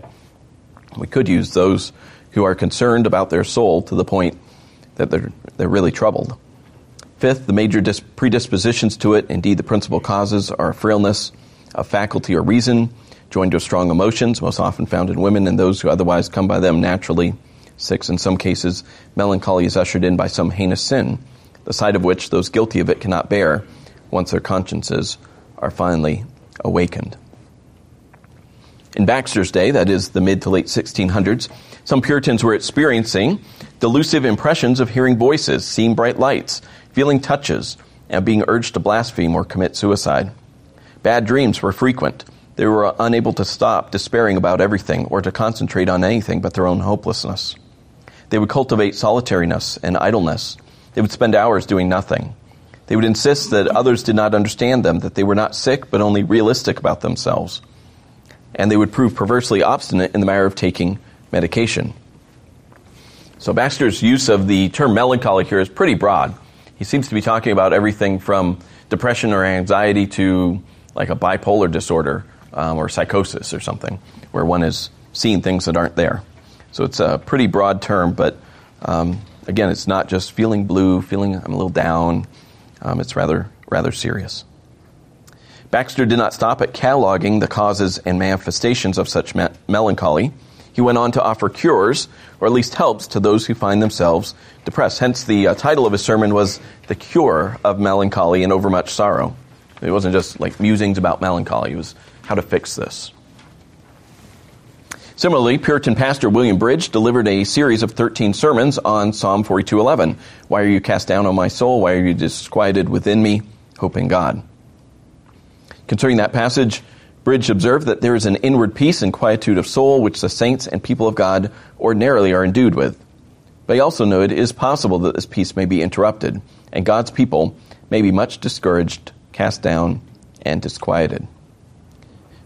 We could use those who are concerned about their soul to the point that they're, they're really troubled. Fifth, the major dis- predispositions to it, indeed the principal causes, are frailness of faculty or reason, joined to strong emotions, most often found in women and those who otherwise come by them naturally Six, in some cases, melancholy is ushered in by some heinous sin, the sight of which those guilty of it cannot bear once their consciences are finally awakened. In Baxter's day, that is the mid to late 1600s, some Puritans were experiencing delusive impressions of hearing voices, seeing bright lights, feeling touches, and being urged to blaspheme or commit suicide. Bad dreams were frequent. They were unable to stop despairing about everything or to concentrate on anything but their own hopelessness. They would cultivate solitariness and idleness. They would spend hours doing nothing. They would insist that others did not understand them, that they were not sick, but only realistic about themselves. And they would prove perversely obstinate in the matter of taking medication. So Baxter's use of the term melancholy here is pretty broad. He seems to be talking about everything from depression or anxiety to like a bipolar disorder um, or psychosis or something, where one is seeing things that aren't there. So it's a pretty broad term, but um, again, it's not just feeling blue, feeling I'm a little down. Um, it's rather rather serious. Baxter did not stop at cataloging the causes and manifestations of such me- melancholy. He went on to offer cures, or at least helps, to those who find themselves depressed. Hence, the uh, title of his sermon was The Cure of Melancholy and Overmuch Sorrow. It wasn't just like musings about melancholy, it was how to fix this. Similarly, Puritan pastor William Bridge delivered a series of 13 sermons on Psalm 42:11. Why are you cast down, O my soul? Why are you disquieted within me? Hope in God. Concerning that passage, Bridge observed that there is an inward peace and quietude of soul which the saints and people of God ordinarily are endued with. But he also noted it is possible that this peace may be interrupted, and God's people may be much discouraged, cast down, and disquieted.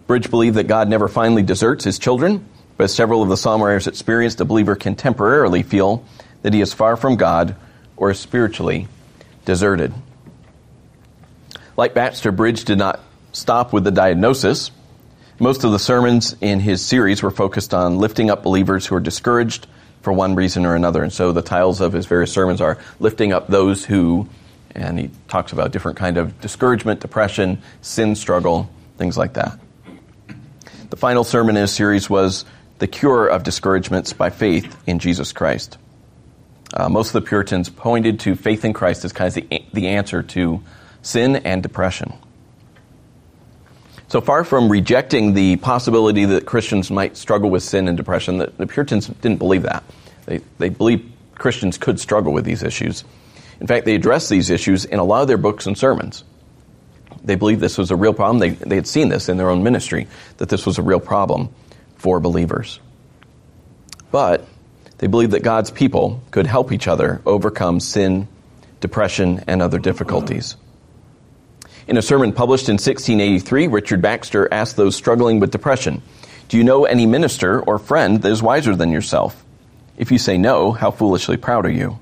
Bridge believed that God never finally deserts his children, but as several of the psalm writers experienced, a believer can temporarily feel that he is far from God or is spiritually deserted. Like Baxter, Bridge did not stop with the diagnosis. Most of the sermons in his series were focused on lifting up believers who are discouraged for one reason or another. And so the titles of his various sermons are lifting up those who, and he talks about different kind of discouragement, depression, sin struggle, things like that. The final sermon in his series was the cure of discouragements by faith in Jesus Christ. Uh, most of the Puritans pointed to faith in Christ as kind of the, the answer to sin and depression. So far from rejecting the possibility that Christians might struggle with sin and depression, the, the Puritans didn't believe that. They, they believed Christians could struggle with these issues. In fact, they addressed these issues in a lot of their books and sermons. They believed this was a real problem. They, they had seen this in their own ministry, that this was a real problem for believers. But they believed that God's people could help each other overcome sin, depression, and other difficulties. In a sermon published in 1683, Richard Baxter asked those struggling with depression, Do you know any minister or friend that is wiser than yourself? If you say no, how foolishly proud are you?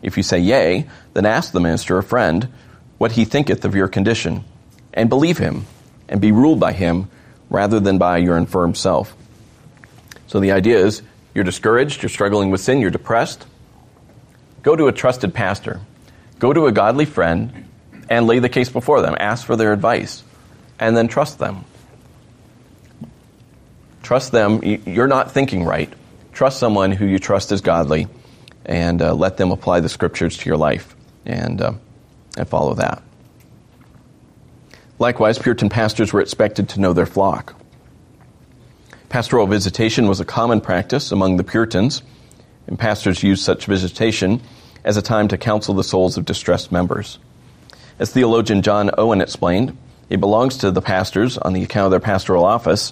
If you say yea, then ask the minister or friend what he thinketh of your condition, and believe him, and be ruled by him rather than by your infirm self. So the idea is you're discouraged, you're struggling with sin, you're depressed. Go to a trusted pastor, go to a godly friend, and lay the case before them. Ask for their advice, and then trust them. Trust them. You're not thinking right. Trust someone who you trust is godly, and uh, let them apply the scriptures to your life, and uh, and follow that. Likewise, Puritan pastors were expected to know their flock. Pastoral visitation was a common practice among the Puritans, and pastors used such visitation as a time to counsel the souls of distressed members. As theologian John Owen explained, it belongs to the pastors, on the account of their pastoral office,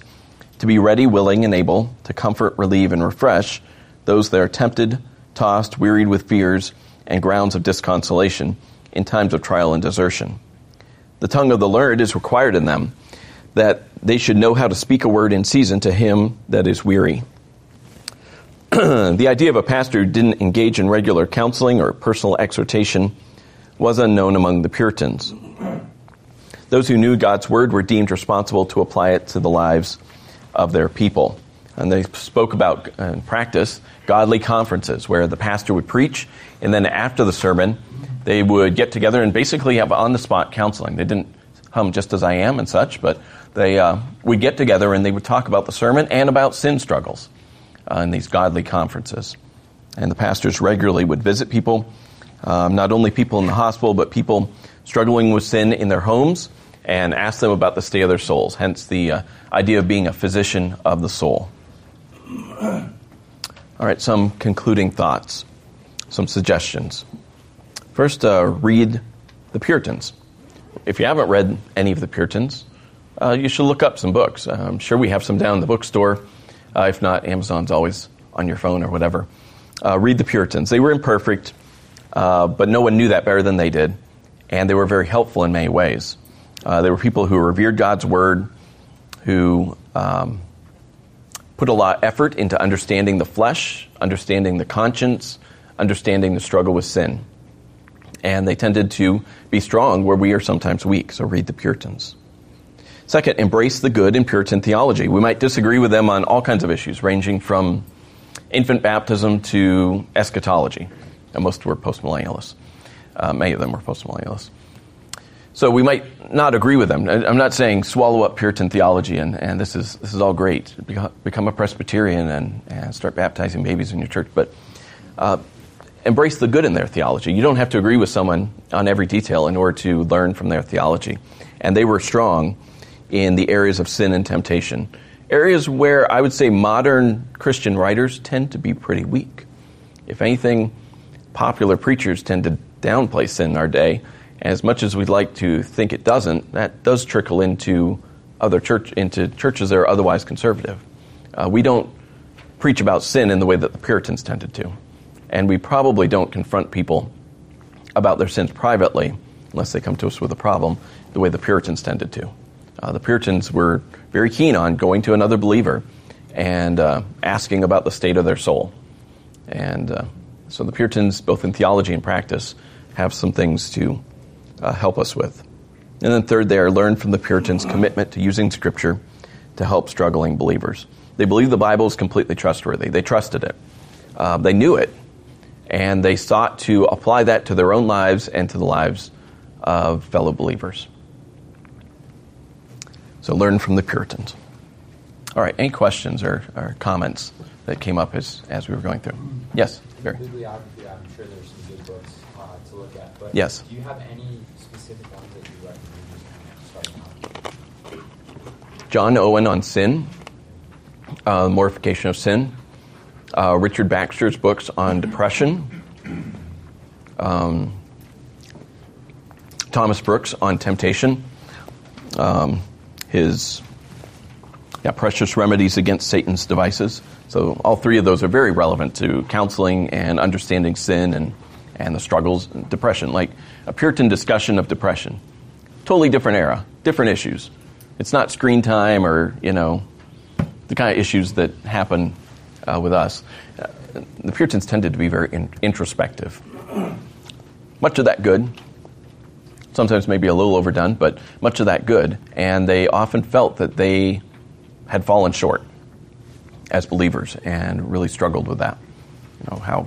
to be ready, willing, and able to comfort, relieve, and refresh those that are tempted, tossed, wearied with fears, and grounds of disconsolation in times of trial and desertion. The tongue of the learned is required in them, that they should know how to speak a word in season to him that is weary. the idea of a pastor who didn't engage in regular counseling or personal exhortation was unknown among the Puritans. Those who knew God's word were deemed responsible to apply it to the lives of their people. And they spoke about uh, practice godly conferences where the pastor would preach, and then after the sermon, they would get together and basically have on the spot counseling. They didn't hum just as I am and such, but they uh, would get together and they would talk about the sermon and about sin struggles uh, in these godly conferences. And the pastors regularly would visit people um, not only people in the hospital, but people struggling with sin in their homes, and ask them about the state of their souls, hence the uh, idea of being a physician of the soul. All right, some concluding thoughts, some suggestions. First, uh, read the Puritans. If you haven't read any of the Puritans, uh, you should look up some books. Uh, I'm sure we have some down in the bookstore. Uh, if not, Amazon's always on your phone or whatever. Uh, read the Puritans. They were imperfect. Uh, but no one knew that better than they did, and they were very helpful in many ways. Uh, they were people who revered God's word, who um, put a lot of effort into understanding the flesh, understanding the conscience, understanding the struggle with sin. And they tended to be strong where we are sometimes weak, so read the Puritans. Second, embrace the good in Puritan theology. We might disagree with them on all kinds of issues, ranging from infant baptism to eschatology and most were postmillennialists. Uh, many of them were postmillennialists. So we might not agree with them. I'm not saying swallow up Puritan theology and, and this, is, this is all great. Become a Presbyterian and, and start baptizing babies in your church. But uh, embrace the good in their theology. You don't have to agree with someone on every detail in order to learn from their theology. And they were strong in the areas of sin and temptation, areas where I would say modern Christian writers tend to be pretty weak. If anything, popular preachers tend to downplay sin in our day. As much as we'd like to think it doesn't, that does trickle into other church into churches that are otherwise conservative. Uh, we don't preach about sin in the way that the Puritans tended to, and we probably don't confront people about their sins privately unless they come to us with a problem the way the Puritans tended to. Uh, the Puritans were very keen on going to another believer and uh, asking about the state of their soul. And uh, so the Puritans, both in theology and practice, have some things to help us with. And then, third, they are learned from the Puritans' commitment to using Scripture to help struggling believers. They believe the Bible is completely trustworthy, they trusted it, uh, they knew it, and they sought to apply that to their own lives and to the lives of fellow believers. So, learn from the Puritans. All right, any questions or, or comments that came up as, as we were going through? Yes, Barry. Bibliography, I'm sure there's some good books uh, to look at. But Yes. do you have any specific ones that you recommend? John Owen on sin, uh, mortification of sin. Uh, Richard Baxter's books on depression. Um, Thomas Brooks on temptation. Um, his yeah, precious remedies against Satan's devices. So all three of those are very relevant to counseling and understanding sin and, and the struggles and depression. Like a Puritan discussion of depression. Totally different era, different issues. It's not screen time or, you know, the kind of issues that happen uh, with us. Uh, the Puritans tended to be very in- introspective. Much of that good, sometimes maybe a little overdone, but much of that good. And they often felt that they had fallen short as believers and really struggled with that. You know, how,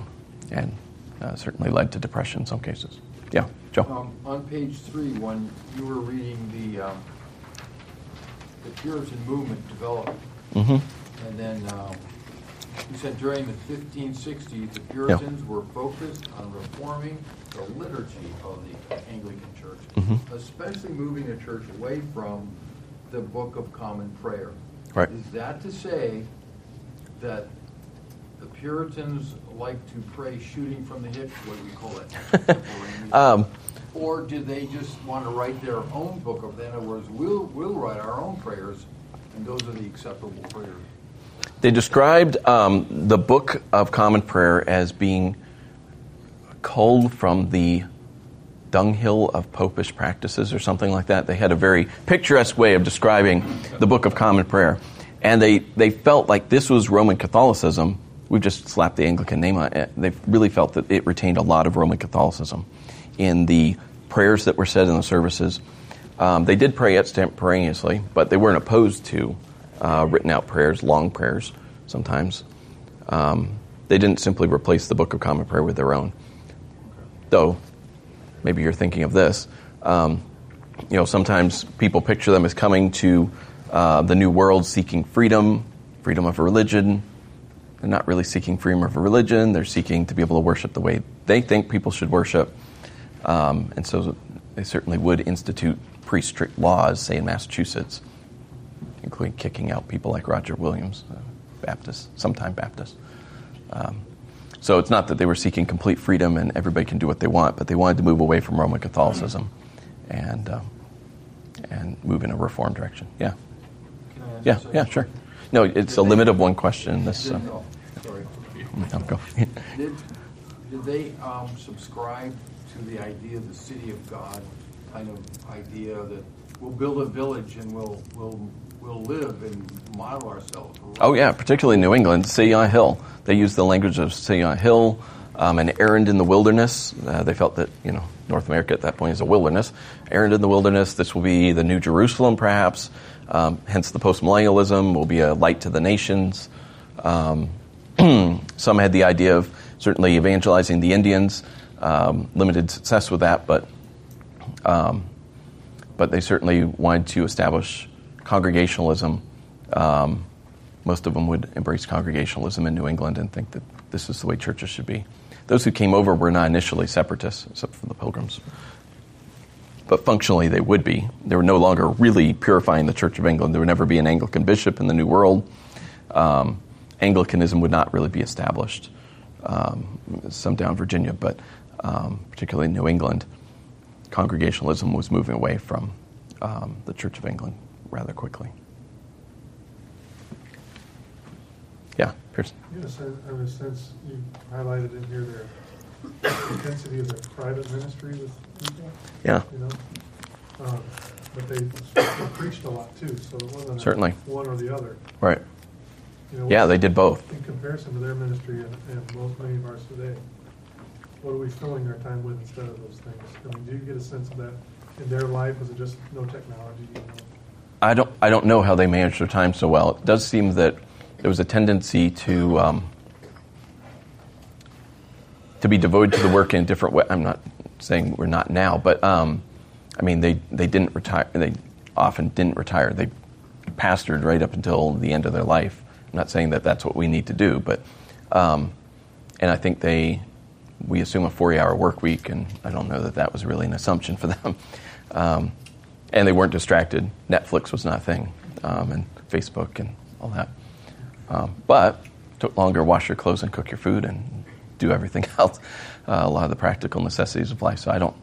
and uh, certainly led to depression in some cases. Yeah, Joe. Um, on page three, when you were reading the, um, the Puritan movement developed, hmm and then, um, you said during the fifteen sixties, the Puritans were focused on reforming the liturgy of the Anglican Church, Mhm. especially moving the church away from the Book of Common Prayer. Right. Is that to say that the Puritans like to pray shooting from the hip, what do we call it? Um, Or do they just want to write their own book of, in other words, we'll, we'll write our own prayers, and those are the acceptable prayers? They described um, the Book of Common Prayer as being culled from the dunghill of popish practices or something like that. They had a very picturesque way of describing the Book of Common Prayer. And they, they felt like this was Roman Catholicism. We've just slapped the Anglican name on it. They really felt that it retained a lot of Roman Catholicism in the prayers that were said in the services. Um, they did pray extemporaneously, but they weren't opposed to uh, written out prayers, long prayers sometimes. Um, they didn't simply replace the Book of Common Prayer with their own. Though, maybe you're thinking of this. Um, you know, sometimes people picture them as coming to uh, the New World seeking freedom, freedom of religion. They're not really seeking freedom of religion. They're seeking to be able to worship the way they think people should worship. Um, and so they certainly would institute pretty strict laws, say in Massachusetts, including kicking out people like Roger Williams, uh, Baptist, sometime Baptist. Um, so it's not that they were seeking complete freedom and everybody can do what they want, but they wanted to move away from Roman Catholicism and um, and move in a reform direction. Yeah, Can I ask yeah, yeah, sure. No, it's a limit of one question. This. Uh, sorry. no, go. Did, did they um, subscribe to the idea of the city of God, kind of idea that we'll build a village and we'll, we'll, we'll live and model ourselves? Oh yeah, particularly New England, Seyon Hill. They used the language of Seyon Hill, um, an errand in the wilderness. Uh, they felt that you know North America at that point is a wilderness. Errand in the wilderness. This will be the New Jerusalem, perhaps. Um, hence the postmillennialism will be a light to the nations. Um, some had the idea of certainly evangelizing the Indians. Um, limited success with that, but um, but they certainly wanted to establish congregationalism. Um, most of them would embrace congregationalism in New England and think that this is the way churches should be. Those who came over were not initially separatists, except for the pilgrims. But functionally, they would be. They were no longer really purifying the Church of England. There would never be an Anglican bishop in the New World. Um, Anglicanism would not really be established. Um, some down Virginia, but um, particularly in New England, congregationalism was moving away from um, the Church of England rather quickly. Yeah, Pearson. Yes, I, I have a sense you highlighted in here the intensity of the private ministry with people, Yeah. you know? Um, but they, they preached a lot too, so it wasn't Certainly. one or the other. Right. You know, Yeah, they did both. In comparison to their ministry and, and most many of ours today, what are we filling our time with instead of those things? I mean, do you get a sense of that in their life? Was it just no technology? You know? I don't, I don't know how they managed their time so well. It does seem that there was a tendency to um, to be devoted to the work in a different way. I'm not saying we're not now, but um, I mean they, they didn't retire. They often didn't retire. They pastored right up until the end of their life. I'm not saying that that's what we need to do, but um, and I think they we assume a 40-hour work week, and I don't know that that was really an assumption for them. And they weren't distracted. Netflix was not a thing, um, and Facebook and all that. Um, but it took longer to wash your clothes and cook your food and do everything else. Uh, a lot of the practical necessities of life. So I don't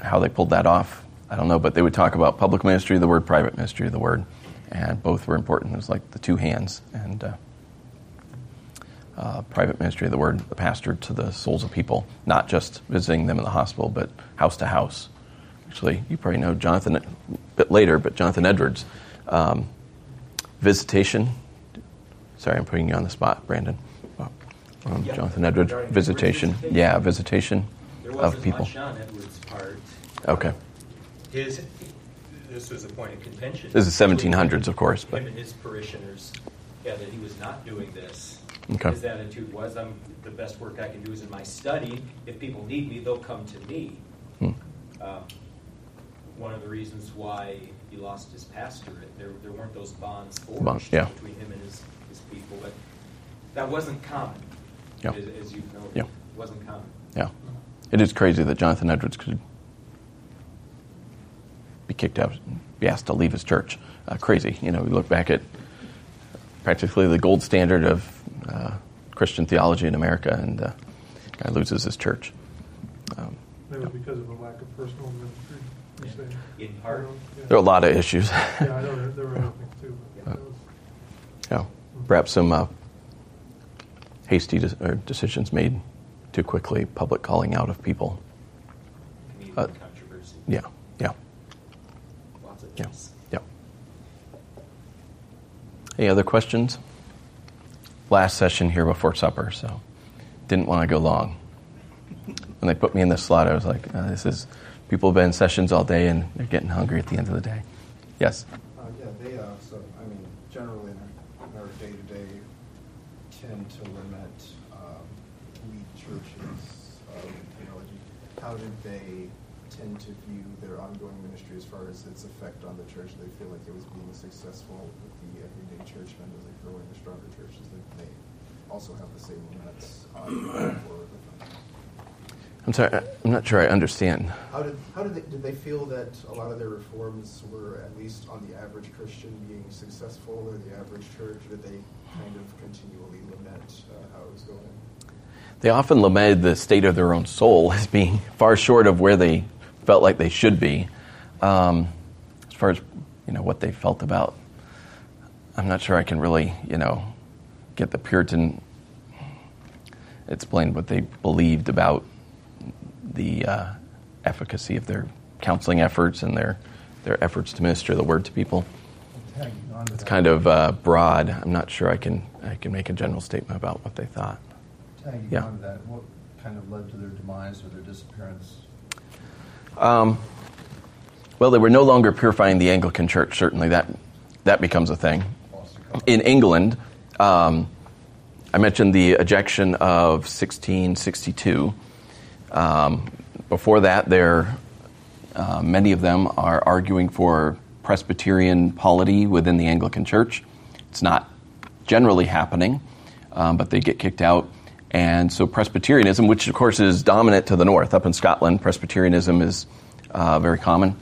how they pulled that off. I don't know, but they would talk about public ministry, the word, private ministry, the word, and both were important. It was like the two hands and. Uh, uh, private ministry of the word, the pastor to the souls of people, not just visiting them in the hospital, but house to house. Actually, you probably know Jonathan a bit later, but Jonathan Edwards, um, visitation. Sorry, I'm putting you on the spot, Brandon. Um, Yeah. Jonathan Edwards, visitation. visitation. Yeah, visitation There of people. much on Edwards' part. Okay. His, this was a point of contention. This is 1700s, of course, but Him and his parishioners, yeah, that he was not doing this. Okay. His attitude was, I'm, the best work I can do is in my study. If people need me, they'll come to me. Hmm. Um, One of the reasons why he lost his pastorate, there, there weren't those bonds Bonds, forged yeah. between him and his, his people, but that wasn't common. Yeah. As, as you've noted, Yeah. wasn't common. Yeah. It is crazy that Jonathan Edwards could be kicked out, be asked to leave his church. Uh, crazy. You know, we look back at practically the gold standard of uh, Christian theology in America, and uh, guy loses his church. Um, That was because of a lack of personal ministry, you're saying? In part. There are a lot of issues. Yeah, I know, there- there were other things too, but that yeah. Perhaps some uh, hasty de- or decisions made too quickly, public calling out of people. Communion Uh, controversy. Yeah, yeah, Lots of yeah, things. yeah. Any other questions? Last session here before supper, so didn't want to go long. When they put me in this slot, I was like, uh, "This is people have been in sessions all day and they're getting hungry at the end of the day." Yes. Uh, yeah, they, uh, so, I mean, generally in our, day-to-day tend to limit, um, weak churches, um, you know, how did they tend to view their ongoing ministry as far as its effect on the church? They feel like it was being successful with the everyday churchmen as they grow into stronger churches, they also have the same limits on going forward with them. I'm sorry, I'm not sure I understand. How did, how did they, did they feel that a lot of their reforms were, at least on the average Christian, being successful, or the average church? Did they kind of continually lament uh, how it was going? They often lamented the state of their own soul as being far short of where they felt like they should be. Um, as far as you know, what they felt about, I'm not sure I can really, you know, get the Puritan explained what they believed about the uh, efficacy of their counseling efforts and their their efforts to minister the word to people. It's kind of uh, broad. I'm not sure I can I can make a general statement about what they thought. Tagging Yeah. on to that, what kind of led to their demise or their disappearance? Um, well, they were no longer purifying the Anglican Church. Certainly, that that becomes a thing. Lost a couple. In England, um, I mentioned the ejection of 1662. Um, before that, there uh, many of them are arguing for Presbyterian polity within the Anglican Church. It's not generally happening, um, but they get kicked out. And so Presbyterianism, which of course is dominant to the north, up in Scotland, Presbyterianism is uh, very common.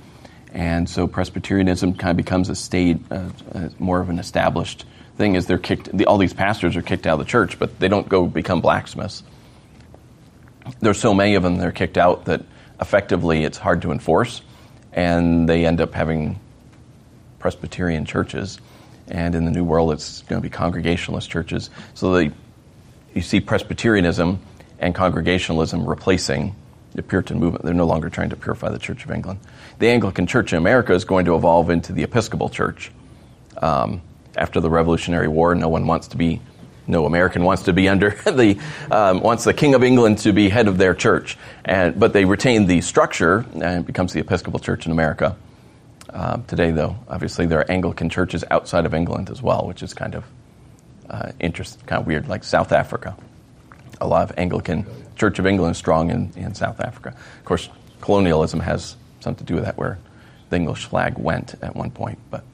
And so Presbyterianism kind of becomes a state, uh, uh, more of an established thing as they're kicked, the, all these pastors are kicked out of the church, but they don't go become blacksmiths. There's so many of them they're kicked out that effectively it's hard to enforce, and they end up having Presbyterian churches. And in the New World, it's going to be Congregationalist churches. So they, you see Presbyterianism and Congregationalism replacing the Puritan movement. They're no longer trying to purify the Church of England. The Anglican Church in America is going to evolve into the Episcopal Church. Um, after the Revolutionary War, no one wants to be, no American wants to be under the, um, wants the King of England to be head of their church. And, but they retain the structure, and it becomes the Episcopal Church in America. Um, today, though, obviously there are Anglican churches outside of England as well, which is kind of uh, interest, kind of weird, like South Africa. A lot of Anglican Church of England is strong in, in South Africa. Of course, colonialism has something to do with that, where the English flag went at one point. But,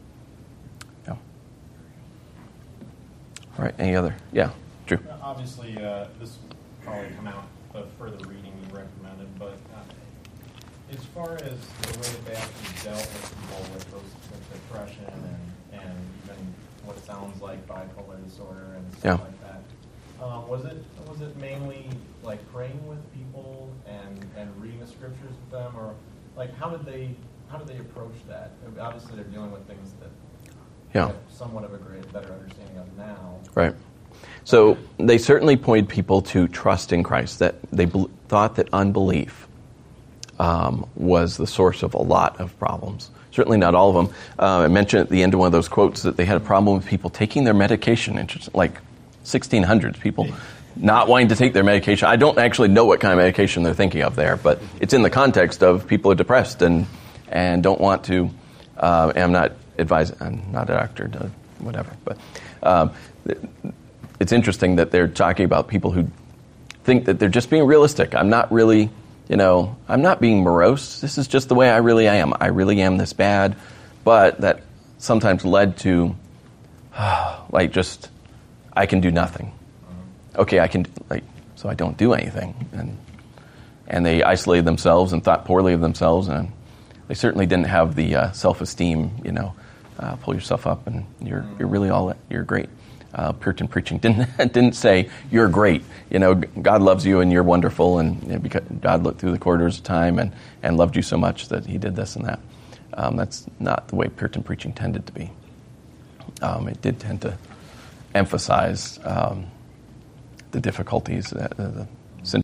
All right, any other? Yeah, Drew. Obviously, uh, this will probably come out the further reading you recommended, but uh, as far as the way that they actually dealt with people with those with depression and, and even what sounds like bipolar disorder and stuff Yeah. like that, um, was it was it mainly like praying with people and, and reading the scriptures with them, or like how did they how did they approach that? Obviously, they're dealing with things that Yeah. somewhat of a great better understanding of now. Right. So they certainly pointed people to trust in Christ, that they bel thought that unbelief um, was the source of a lot of problems. Certainly not all of them. Uh, I mentioned at the end of one of those quotes that they had a problem with people taking their medication, like 1600s, people not wanting to take their medication. I don't actually know what kind of medication they're thinking of there, but it's in the context of people are depressed and, and don't want to. Uh, and I'm not advising, I'm not a doctor, uh, whatever, but um, it's interesting that they're talking about people who think that they're just being realistic. I'm not really, you know, I'm not being morose. This is just the way I really am. I really am this bad. But that sometimes led to, like, just, I can do nothing. Okay, I can, like, so I don't do anything. And, and they isolated themselves and thought poorly of themselves. And they certainly didn't have the uh, self esteem, you know, uh, pull yourself up and you're, you're really all, you're great uh, Puritan preaching didn't didn't say you're great. You know, God loves you and you're wonderful, and you know, because God looked through the corridors of time and, and loved you so much that He did this and that. Um, that's not the way Puritan preaching tended to be. Um, it did tend to emphasize um, the difficulties, uh, the,